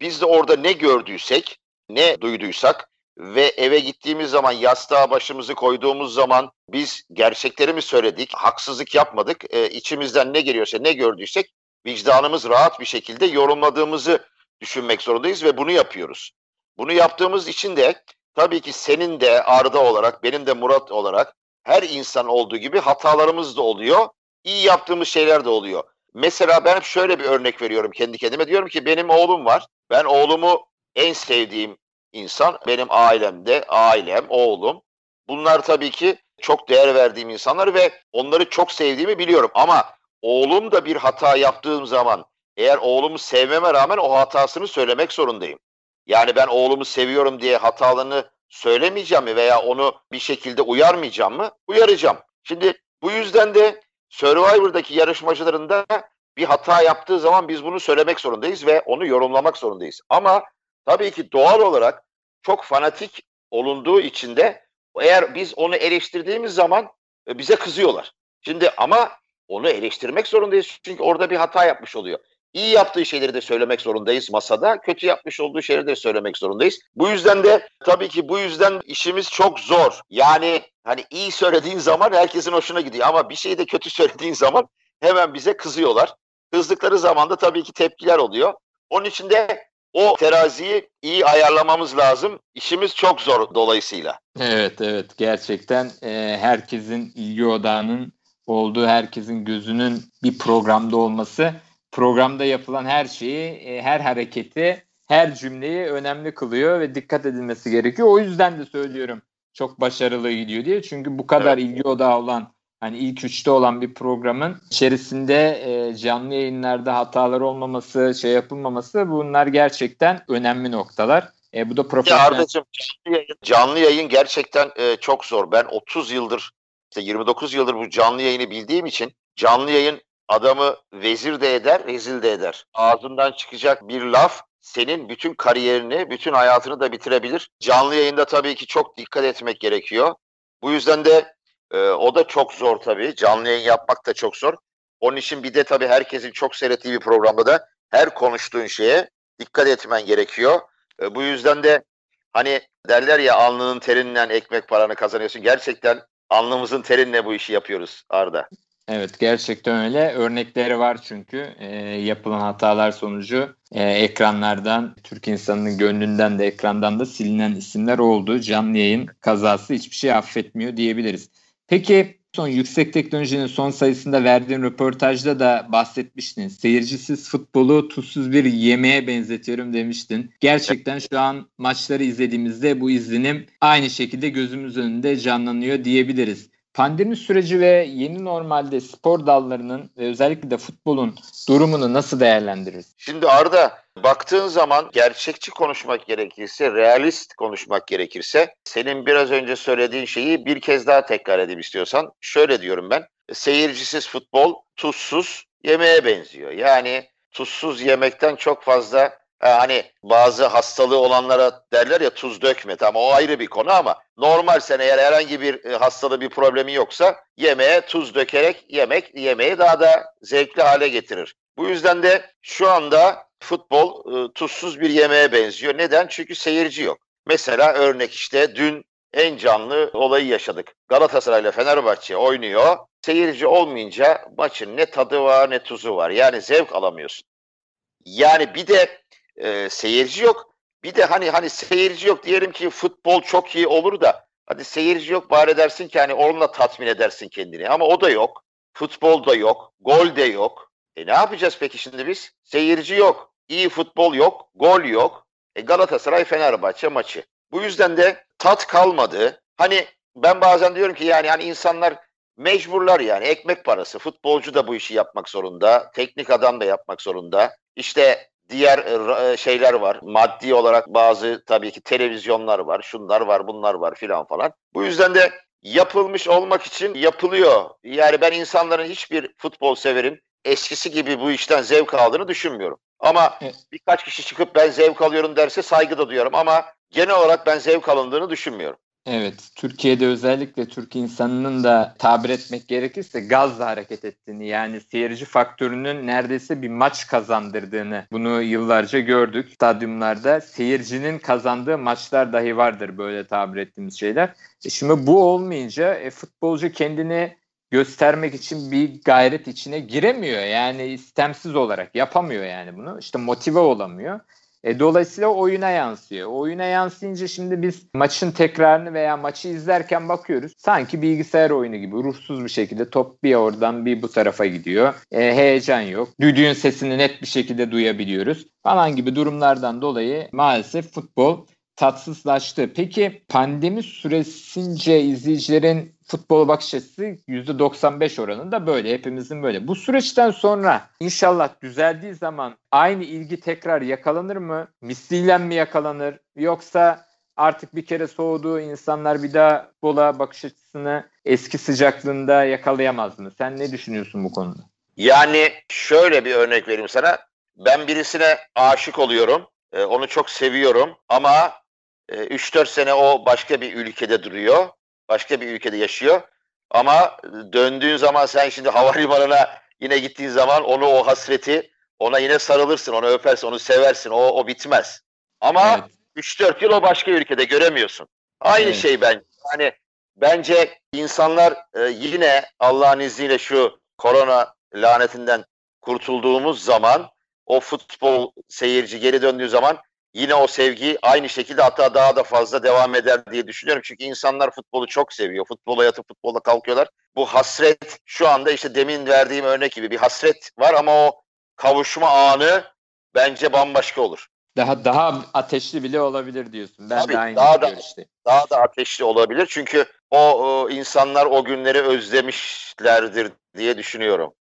biz de orada ne gördüysek, ne duyduysak ve eve gittiğimiz zaman yastığa başımızı koyduğumuz zaman biz gerçekleri mi söyledik, haksızlık yapmadık, e, içimizden ne geliyorsa ne gördüysek vicdanımız rahat bir şekilde yorumladığımızı düşünmek zorundayız ve bunu yapıyoruz. Bunu yaptığımız için de tabii ki senin de Arda olarak, benim de Murat olarak her insan olduğu gibi hatalarımız da oluyor, iyi yaptığımız şeyler de oluyor. Mesela ben şöyle bir örnek veriyorum kendi kendime. Diyorum ki benim oğlum var. Ben oğlumu en sevdiğim insan benim ailemde, ailem, oğlum. Bunlar tabii ki çok değer verdiğim insanlar ve onları çok sevdiğimi biliyorum. Ama oğlum da bir hata yaptığım zaman eğer oğlumu sevmeme rağmen o hatasını söylemek zorundayım. Yani ben oğlumu seviyorum diye hatalarını söylemeyeceğim mi veya onu bir şekilde uyarmayacağım mı? Uyaracağım. Şimdi bu yüzden de Survivor'daki yarışmacıların da bir hata yaptığı zaman biz bunu söylemek zorundayız ve onu yorumlamak zorundayız. Ama tabii ki doğal olarak çok fanatik olunduğu için de eğer biz onu eleştirdiğimiz zaman e, bize kızıyorlar. Şimdi ama onu eleştirmek zorundayız çünkü orada bir hata yapmış oluyor. İyi yaptığı şeyleri de söylemek zorundayız masada. Kötü yapmış olduğu şeyleri de söylemek zorundayız. Bu yüzden de tabii ki bu yüzden işimiz çok zor. Yani hani iyi söylediğin zaman herkesin hoşuna gidiyor ama bir şeyi de kötü söylediğin zaman hemen bize kızıyorlar. Kızdıkları zaman da tabii ki tepkiler oluyor. Onun için de o teraziyi iyi ayarlamamız lazım. İşimiz çok zor dolayısıyla. Evet evet gerçekten e, herkesin ilgi odağının olduğu herkesin gözünün bir programda olması programda yapılan her şeyi e, her hareketi her cümleyi önemli kılıyor ve dikkat edilmesi gerekiyor. O yüzden de söylüyorum çok başarılı gidiyor diye. Çünkü bu kadar evet. ilgi odağı olan hani ilk üçte olan bir programın içerisinde e, canlı yayınlarda hatalar olmaması, şey yapılmaması bunlar gerçekten önemli noktalar. E, bu da profesyonel. Ya Arda'cığım canlı yayın, canlı yayın gerçekten e, çok zor. Ben 30 yıldır, işte 29 yıldır bu canlı yayını bildiğim için canlı yayın adamı vezir de eder, rezil de eder. Ağzından çıkacak bir laf senin bütün kariyerini, bütün hayatını da bitirebilir. Canlı yayında tabii ki çok dikkat etmek gerekiyor. Bu yüzden de e, o da çok zor tabii. Canlı yayın yapmak da çok zor. Onun için bir de tabii herkesin çok seyrettiği bir programda da her konuştuğun şeye dikkat etmen gerekiyor. E, bu yüzden de hani derler ya alnının terinden ekmek paranı kazanıyorsun. Gerçekten alnımızın terinle bu işi yapıyoruz Arda. Evet gerçekten öyle. Örnekleri var çünkü e, yapılan hatalar sonucu e, ekranlardan, Türk insanının gönlünden de ekrandan da silinen isimler oldu. Canlı yayın kazası hiçbir şey affetmiyor diyebiliriz. Peki son yüksek teknolojinin son sayısında verdiğin röportajda da bahsetmiştin. Seyircisiz futbolu tuzsuz bir yemeğe benzetiyorum demiştin. Gerçekten şu an maçları izlediğimizde bu izlenim aynı şekilde gözümüz önünde canlanıyor diyebiliriz. Pandemi süreci ve yeni normalde spor dallarının ve özellikle de futbolun durumunu nasıl değerlendiririz? Şimdi Arda baktığın zaman gerçekçi konuşmak gerekirse, realist konuşmak gerekirse senin biraz önce söylediğin şeyi bir kez daha tekrar edeyim istiyorsan. Şöyle diyorum ben. Seyircisiz futbol tuzsuz yemeğe benziyor. Yani tuzsuz yemekten çok fazla hani bazı hastalığı olanlara derler ya tuz dökme tamam o ayrı bir konu ama normal sen eğer herhangi bir e, hastalığı bir problemi yoksa yemeğe tuz dökerek yemek yemeği daha da zevkli hale getirir. Bu yüzden de şu anda futbol e, tuzsuz bir yemeğe benziyor. Neden? Çünkü seyirci yok. Mesela örnek işte dün en canlı olayı yaşadık. Galatasaray ile Fenerbahçe oynuyor. Seyirci olmayınca maçın ne tadı var ne tuzu var. Yani zevk alamıyorsun. Yani bir de e, seyirci yok. Bir de hani hani seyirci yok diyelim ki futbol çok iyi olur da hadi seyirci yok bari dersin ki hani onunla tatmin edersin kendini ama o da yok. Futbol da yok, gol de yok. E ne yapacağız peki şimdi biz? Seyirci yok, iyi futbol yok, gol yok. E Galatasaray Fenerbahçe maçı. Bu yüzden de tat kalmadı. Hani ben bazen diyorum ki yani hani insanlar mecburlar yani ekmek parası. Futbolcu da bu işi yapmak zorunda. Teknik adam da yapmak zorunda. İşte diğer e, e, şeyler var. Maddi olarak bazı tabii ki televizyonlar var, şunlar var, bunlar var filan falan. Bu yüzden de yapılmış olmak için yapılıyor. Yani ben insanların hiçbir futbol severin eskisi gibi bu işten zevk aldığını düşünmüyorum. Ama birkaç kişi çıkıp ben zevk alıyorum derse saygı da duyuyorum ama genel olarak ben zevk alındığını düşünmüyorum. Evet, Türkiye'de özellikle Türk insanının da tabir etmek gerekirse gazla hareket ettiğini yani seyirci faktörünün neredeyse bir maç kazandırdığını bunu yıllarca gördük. Stadyumlarda seyircinin kazandığı maçlar dahi vardır böyle tabir ettiğimiz şeyler. E şimdi bu olmayınca e, futbolcu kendini göstermek için bir gayret içine giremiyor. Yani istemsiz olarak yapamıyor yani bunu. İşte motive olamıyor. E, dolayısıyla oyuna yansıyor. Oyuna yansıyınca şimdi biz maçın tekrarını veya maçı izlerken bakıyoruz. Sanki bilgisayar oyunu gibi ruhsuz bir şekilde top bir oradan bir bu tarafa gidiyor. E, heyecan yok. Düdüğün sesini net bir şekilde duyabiliyoruz falan gibi durumlardan dolayı maalesef futbol tatsızlaştı. Peki pandemi süresince izleyicilerin futbol bakış açısı %95 oranında böyle. Hepimizin böyle. Bu süreçten sonra inşallah düzeldiği zaman aynı ilgi tekrar yakalanır mı? Misliyle mi yakalanır? Yoksa artık bir kere soğuduğu insanlar bir daha futbola bakış açısını eski sıcaklığında yakalayamaz mı? Sen ne düşünüyorsun bu konuda? Yani şöyle bir örnek vereyim sana. Ben birisine aşık oluyorum. Ee, onu çok seviyorum ama 3-4 e, sene o başka bir ülkede duruyor. Başka bir ülkede yaşıyor. Ama döndüğün zaman sen şimdi havalimanına yine gittiğin zaman onu o hasreti ona yine sarılırsın, onu öpersin, onu seversin. O, o bitmez. Ama evet. 3-4 yıl o başka ülkede göremiyorsun. Aynı evet. şey ben. Yani bence insanlar e, yine Allah'ın izniyle şu korona lanetinden kurtulduğumuz zaman o futbol seyirci geri döndüğü zaman yine o sevgi aynı şekilde hatta daha da fazla devam eder diye düşünüyorum. Çünkü insanlar futbolu çok seviyor. Futbola yatıp futbola kalkıyorlar. Bu hasret şu anda işte demin verdiğim örnek gibi bir hasret var ama o kavuşma anı bence bambaşka olur. Daha daha ateşli bile olabilir diyorsun. Ben Tabii, de aynı daha da, işte. daha da ateşli olabilir. Çünkü o, o insanlar o günleri özlemişlerdir diye düşünüyorum.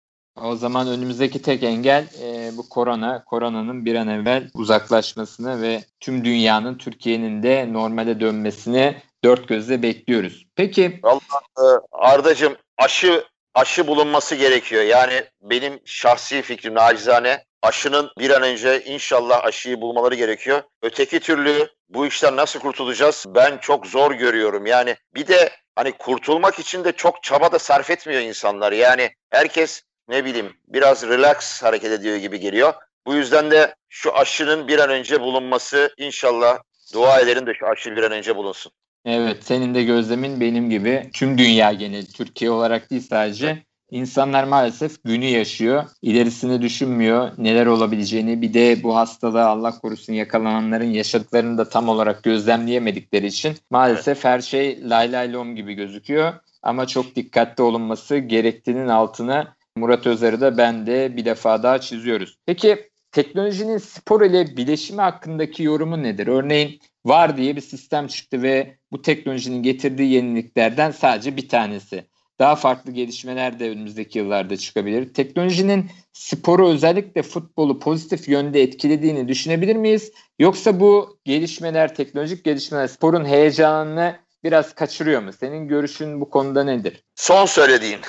O zaman önümüzdeki tek engel e, bu korona. Koronanın bir an evvel uzaklaşmasını ve tüm dünyanın Türkiye'nin de normale dönmesini dört gözle bekliyoruz. Peki. Vallahi e, Ardacığım aşı aşı bulunması gerekiyor. Yani benim şahsi fikrim nacizane aşının bir an önce inşallah aşıyı bulmaları gerekiyor. Öteki türlü bu işten nasıl kurtulacağız? Ben çok zor görüyorum. Yani bir de hani kurtulmak için de çok çaba da sarf etmiyor insanlar. Yani herkes ne bileyim biraz relax hareket ediyor gibi geliyor. Bu yüzden de şu aşının bir an önce bulunması inşallah dua ederim de şu aşı bir an önce bulunsun. Evet senin de gözlemin benim gibi tüm dünya geneli Türkiye olarak değil sadece insanlar maalesef günü yaşıyor. İlerisini düşünmüyor. Neler olabileceğini bir de bu hastalığa Allah korusun yakalananların yaşadıklarını da tam olarak gözlemleyemedikleri için maalesef her şey lay lay lom gibi gözüküyor. Ama çok dikkatli olunması gerektiğinin altına Murat Özer'i de ben de bir defa daha çiziyoruz. Peki teknolojinin spor ile bileşimi hakkındaki yorumu nedir? Örneğin var diye bir sistem çıktı ve bu teknolojinin getirdiği yeniliklerden sadece bir tanesi. Daha farklı gelişmeler de önümüzdeki yıllarda çıkabilir. Teknolojinin sporu özellikle futbolu pozitif yönde etkilediğini düşünebilir miyiz? Yoksa bu gelişmeler, teknolojik gelişmeler sporun heyecanını biraz kaçırıyor mu? Senin görüşün bu konuda nedir? Son söylediğin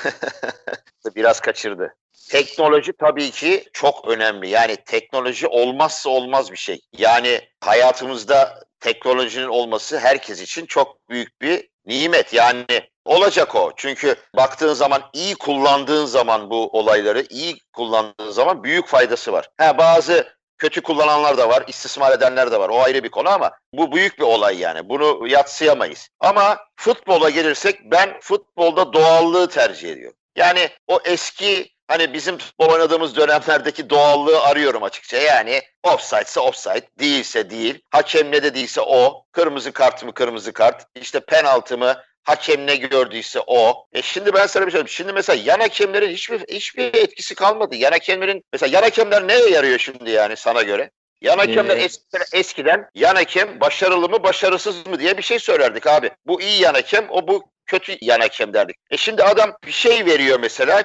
biraz kaçırdı. Teknoloji tabii ki çok önemli. Yani teknoloji olmazsa olmaz bir şey. Yani hayatımızda teknolojinin olması herkes için çok büyük bir nimet. Yani olacak o. Çünkü baktığın zaman iyi kullandığın zaman bu olayları iyi kullandığın zaman büyük faydası var. Ha bazı kötü kullananlar da var, istismar edenler de var. O ayrı bir konu ama bu büyük bir olay yani. Bunu yatsıyamayız. Ama futbola gelirsek ben futbolda doğallığı tercih ediyorum. Yani o eski hani bizim futbol oynadığımız dönemlerdeki doğallığı arıyorum açıkça. Yani offside ise offside, değilse değil. Hakem ne dediyse o. Kırmızı kart mı kırmızı kart. İşte penaltı mı hakem ne gördüyse o. E şimdi ben sana bir şey söyleyeyim. Şimdi mesela yan hakemlerin hiçbir hiçbir etkisi kalmadı. Yan hakemlerin mesela yan hakemler neye yarıyor şimdi yani sana göre? Yan hakemler ee, eskiden, eskiden yan hakem başarılı mı başarısız mı diye bir şey söylerdik abi. Bu iyi yan hakem, o bu kötü yan hakem derdik. E şimdi adam bir şey veriyor mesela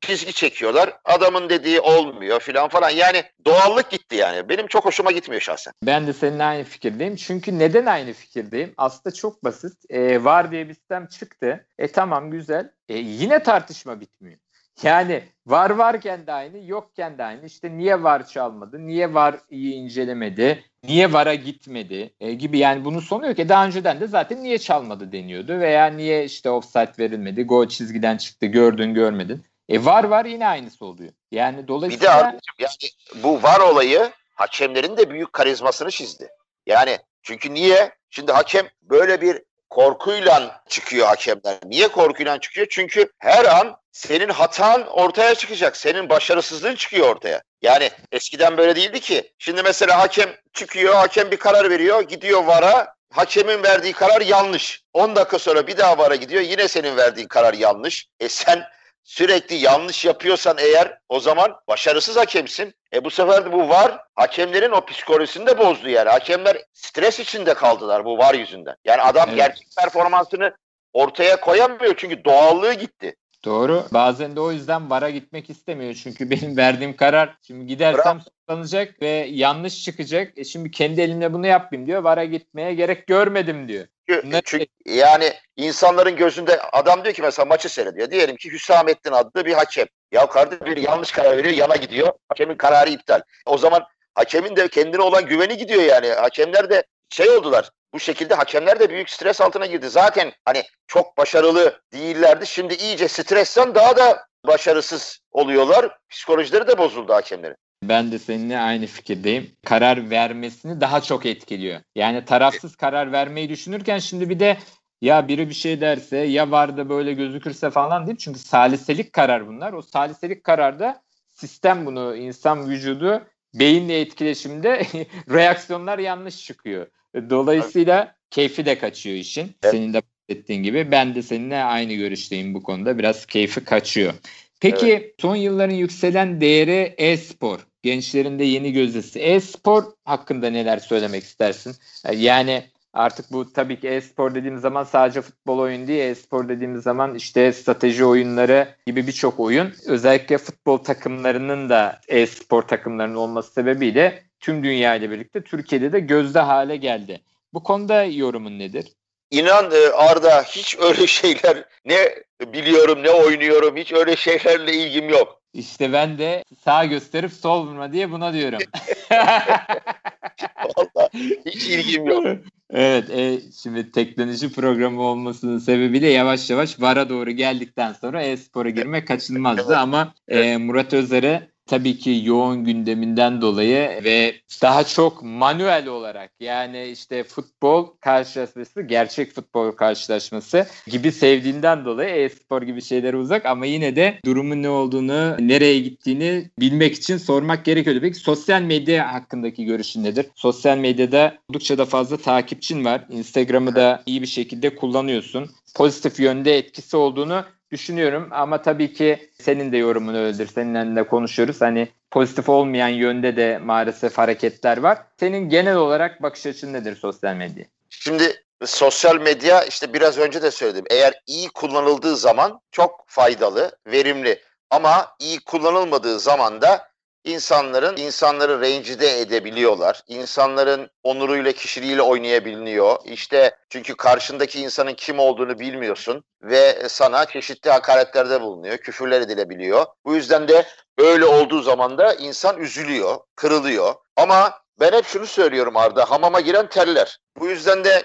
çizgi çekiyorlar. Adamın dediği olmuyor filan falan. Yani doğallık gitti yani. Benim çok hoşuma gitmiyor şahsen. Ben de seninle aynı fikirdeyim. Çünkü neden aynı fikirdeyim? Aslında çok basit. E, var diye bir sistem çıktı. E tamam güzel. E, yine tartışma bitmiyor. Yani var varken de aynı, yokken de aynı. İşte niye var çalmadı, niye var iyi incelemedi, niye vara gitmedi e, gibi yani bunun sonu yok ki daha önceden de zaten niye çalmadı deniyordu veya niye işte offside verilmedi, gol çizgiden çıktı gördün görmedin. E var var yine aynısı oluyor. Yani dolayısıyla... Bir de yani bu var olayı hakemlerin de büyük karizmasını çizdi. Yani çünkü niye? Şimdi hakem böyle bir korkuyla çıkıyor hakemler. Niye korkuyla çıkıyor? Çünkü her an senin hatan ortaya çıkacak. Senin başarısızlığın çıkıyor ortaya. Yani eskiden böyle değildi ki. Şimdi mesela hakem çıkıyor, hakem bir karar veriyor, gidiyor VAR'a. Hakemin verdiği karar yanlış. 10 dakika sonra bir daha VAR'a gidiyor. Yine senin verdiğin karar yanlış. E sen sürekli yanlış yapıyorsan eğer o zaman başarısız hakemsin. E bu sefer de bu var hakemlerin o psikolojisini de bozdu yani. Hakemler stres içinde kaldılar bu var yüzünden. Yani adam evet. gerçek performansını ortaya koyamıyor çünkü doğallığı gitti. Doğru. Bazen de o yüzden VAR'a gitmek istemiyor. Çünkü benim verdiğim karar şimdi gidersem suçlanacak ve yanlış çıkacak. E şimdi kendi elimle bunu yapayım diyor. VAR'a gitmeye gerek görmedim diyor. Çünkü, çünkü yani insanların gözünde adam diyor ki mesela maçı seyrediyor. Diyelim ki Hüsamettin adlı bir hakem. Ya kardeşim bir yanlış karar veriyor yana gidiyor. Hakemin kararı iptal. O zaman hakemin de kendine olan güveni gidiyor yani. Hakemler de şey oldular. Bu şekilde hakemler de büyük stres altına girdi. Zaten hani çok başarılı değillerdi. Şimdi iyice stresten daha da başarısız oluyorlar. Psikolojileri de bozuldu hakemlerin. Ben de seninle aynı fikirdeyim. Karar vermesini daha çok etkiliyor. Yani tarafsız karar vermeyi düşünürken şimdi bir de ya biri bir şey derse ya vardı böyle gözükürse falan değil. Çünkü saliselik karar bunlar. O saliselik kararda sistem bunu insan vücudu beyinle etkileşimde reaksiyonlar yanlış çıkıyor. Dolayısıyla keyfi de kaçıyor işin. Evet. Senin de bahsettiğin gibi. Ben de seninle aynı görüşteyim bu konuda. Biraz keyfi kaçıyor. Peki evet. son yılların yükselen değeri e-spor. Gençlerin de yeni gözdesi. E-spor hakkında neler söylemek istersin? Yani artık bu tabii ki e-spor dediğimiz zaman sadece futbol oyun değil. E-spor dediğimiz zaman işte strateji oyunları gibi birçok oyun. Özellikle futbol takımlarının da e-spor takımlarının olması sebebiyle tüm dünya ile birlikte Türkiye'de de gözde hale geldi. Bu konuda yorumun nedir? İnan e, Arda hiç öyle şeyler ne biliyorum ne oynuyorum hiç öyle şeylerle ilgim yok. İşte ben de sağ gösterip sol vurma diye buna diyorum. Vallahi hiç ilgim yok. Evet, e, şimdi teknoloji programı olmasının sebebiyle yavaş yavaş VAR'a doğru geldikten sonra e-spora girmek kaçınmazdı ama e, Murat Özer'e tabii ki yoğun gündeminden dolayı ve daha çok manuel olarak yani işte futbol karşılaşması, gerçek futbol karşılaşması gibi sevdiğinden dolayı e-spor gibi şeylere uzak ama yine de durumun ne olduğunu, nereye gittiğini bilmek için sormak gerekiyordu. Peki sosyal medya hakkındaki görüşün nedir? Sosyal medyada oldukça da fazla takipçin var. Instagram'ı da iyi bir şekilde kullanıyorsun. Pozitif yönde etkisi olduğunu düşünüyorum ama tabii ki senin de yorumun öyledir. Seninle de konuşuyoruz. Hani pozitif olmayan yönde de maalesef hareketler var. Senin genel olarak bakış açın nedir sosyal medya? Şimdi sosyal medya işte biraz önce de söyledim. Eğer iyi kullanıldığı zaman çok faydalı, verimli. Ama iyi kullanılmadığı zaman da insanların insanları rencide edebiliyorlar. İnsanların onuruyla, kişiliğiyle oynayabiliyor. İşte çünkü karşındaki insanın kim olduğunu bilmiyorsun ve sana çeşitli hakaretlerde bulunuyor, küfürler edilebiliyor. Bu yüzden de öyle olduğu zaman da insan üzülüyor, kırılıyor. Ama ben hep şunu söylüyorum Arda, hamama giren teller. Bu yüzden de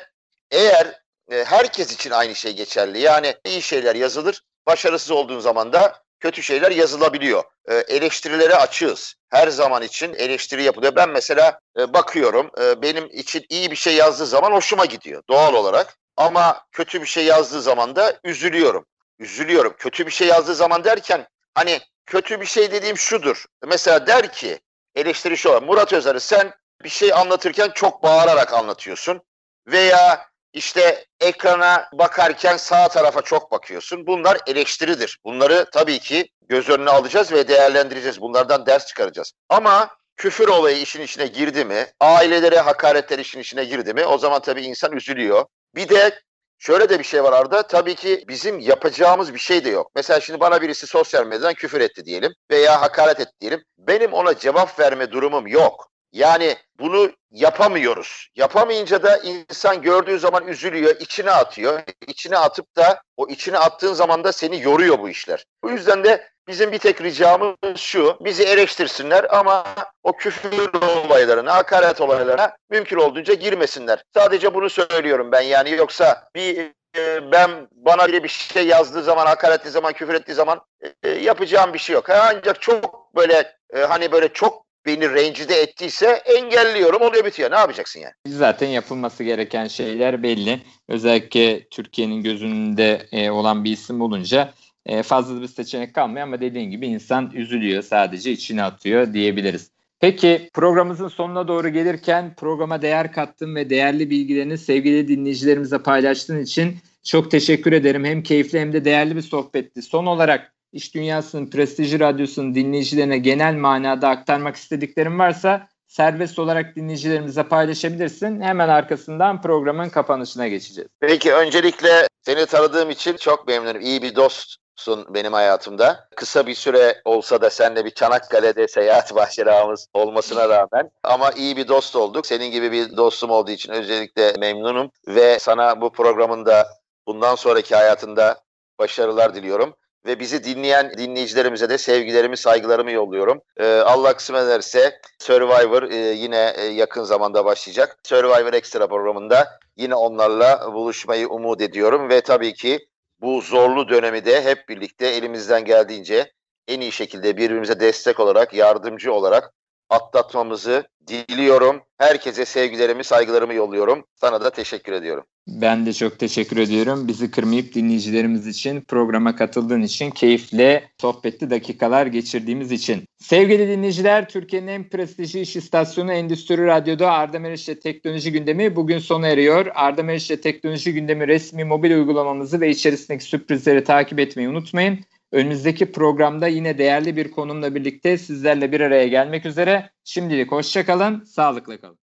eğer e, herkes için aynı şey geçerli. Yani iyi şeyler yazılır, başarısız olduğun zaman da kötü şeyler yazılabiliyor. E, eleştirilere açığız. Her zaman için eleştiri yapılıyor. Ben mesela e, bakıyorum e, benim için iyi bir şey yazdığı zaman hoşuma gidiyor doğal olarak. Ama kötü bir şey yazdığı zaman da üzülüyorum. Üzülüyorum. Kötü bir şey yazdığı zaman derken hani kötü bir şey dediğim şudur. Mesela der ki eleştiri şu Murat Özer'i sen bir şey anlatırken çok bağırarak anlatıyorsun. Veya işte ekrana bakarken sağ tarafa çok bakıyorsun. Bunlar eleştiridir. Bunları tabii ki göz önüne alacağız ve değerlendireceğiz. Bunlardan ders çıkaracağız. Ama küfür olayı işin içine girdi mi, ailelere hakaretler işin içine girdi mi o zaman tabii insan üzülüyor. Bir de şöyle de bir şey var Arda. Tabii ki bizim yapacağımız bir şey de yok. Mesela şimdi bana birisi sosyal medyadan küfür etti diyelim veya hakaret etti diyelim. Benim ona cevap verme durumum yok. Yani bunu yapamıyoruz. Yapamayınca da insan gördüğü zaman üzülüyor, içine atıyor. İçine atıp da o içine attığın zaman da seni yoruyor bu işler. Bu yüzden de bizim bir tek ricamız şu, bizi eleştirsinler ama o küfür olaylarına, hakaret olaylarına mümkün olduğunca girmesinler. Sadece bunu söylüyorum ben yani yoksa bir e, ben bana biri bir şey yazdığı zaman, hakaret ettiği zaman, küfür ettiği zaman e, yapacağım bir şey yok. Ancak çok böyle e, hani böyle çok beni rencide ettiyse engelliyorum oluyor bitiyor. Ne yapacaksın yani? Zaten yapılması gereken şeyler belli. Özellikle Türkiye'nin gözünde e, olan bir isim olunca e, fazla bir seçenek kalmıyor ama dediğin gibi insan üzülüyor sadece içine atıyor diyebiliriz. Peki programımızın sonuna doğru gelirken programa değer kattın ve değerli bilgilerini sevgili dinleyicilerimize paylaştığın için çok teşekkür ederim. Hem keyifli hem de değerli bir sohbetti. Son olarak İş Dünyası'nın prestijli radyosunun dinleyicilerine genel manada aktarmak istediklerim varsa serbest olarak dinleyicilerimize paylaşabilirsin. Hemen arkasından programın kapanışına geçeceğiz. Peki öncelikle seni tanıdığım için çok memnunum. İyi bir dostsun benim hayatımda. Kısa bir süre olsa da seninle bir Çanakkale'de seyahat başarağımız olmasına rağmen ama iyi bir dost olduk. Senin gibi bir dostum olduğu için özellikle memnunum ve sana bu programın da bundan sonraki hayatında başarılar diliyorum ve bizi dinleyen dinleyicilerimize de sevgilerimi, saygılarımı yolluyorum. Ee, Allah kısmet ederse Survivor e, yine e, yakın zamanda başlayacak. Survivor Extra programında yine onlarla buluşmayı umut ediyorum ve tabii ki bu zorlu dönemi de hep birlikte elimizden geldiğince en iyi şekilde birbirimize destek olarak, yardımcı olarak atlatmamızı diliyorum. Herkese sevgilerimi, saygılarımı yolluyorum. Sana da teşekkür ediyorum. Ben de çok teşekkür ediyorum. Bizi kırmayıp dinleyicilerimiz için, programa katıldığın için, keyifli, sohbetli dakikalar geçirdiğimiz için. Sevgili dinleyiciler, Türkiye'nin en prestijli iş istasyonu Endüstri Radyo'da Arda Meriç'le Teknoloji Gündemi bugün sona eriyor. Arda Meriç'le Teknoloji Gündemi resmi mobil uygulamamızı ve içerisindeki sürprizleri takip etmeyi unutmayın. Önümüzdeki programda yine değerli bir konumla birlikte sizlerle bir araya gelmek üzere. Şimdilik hoşçakalın, sağlıkla kalın.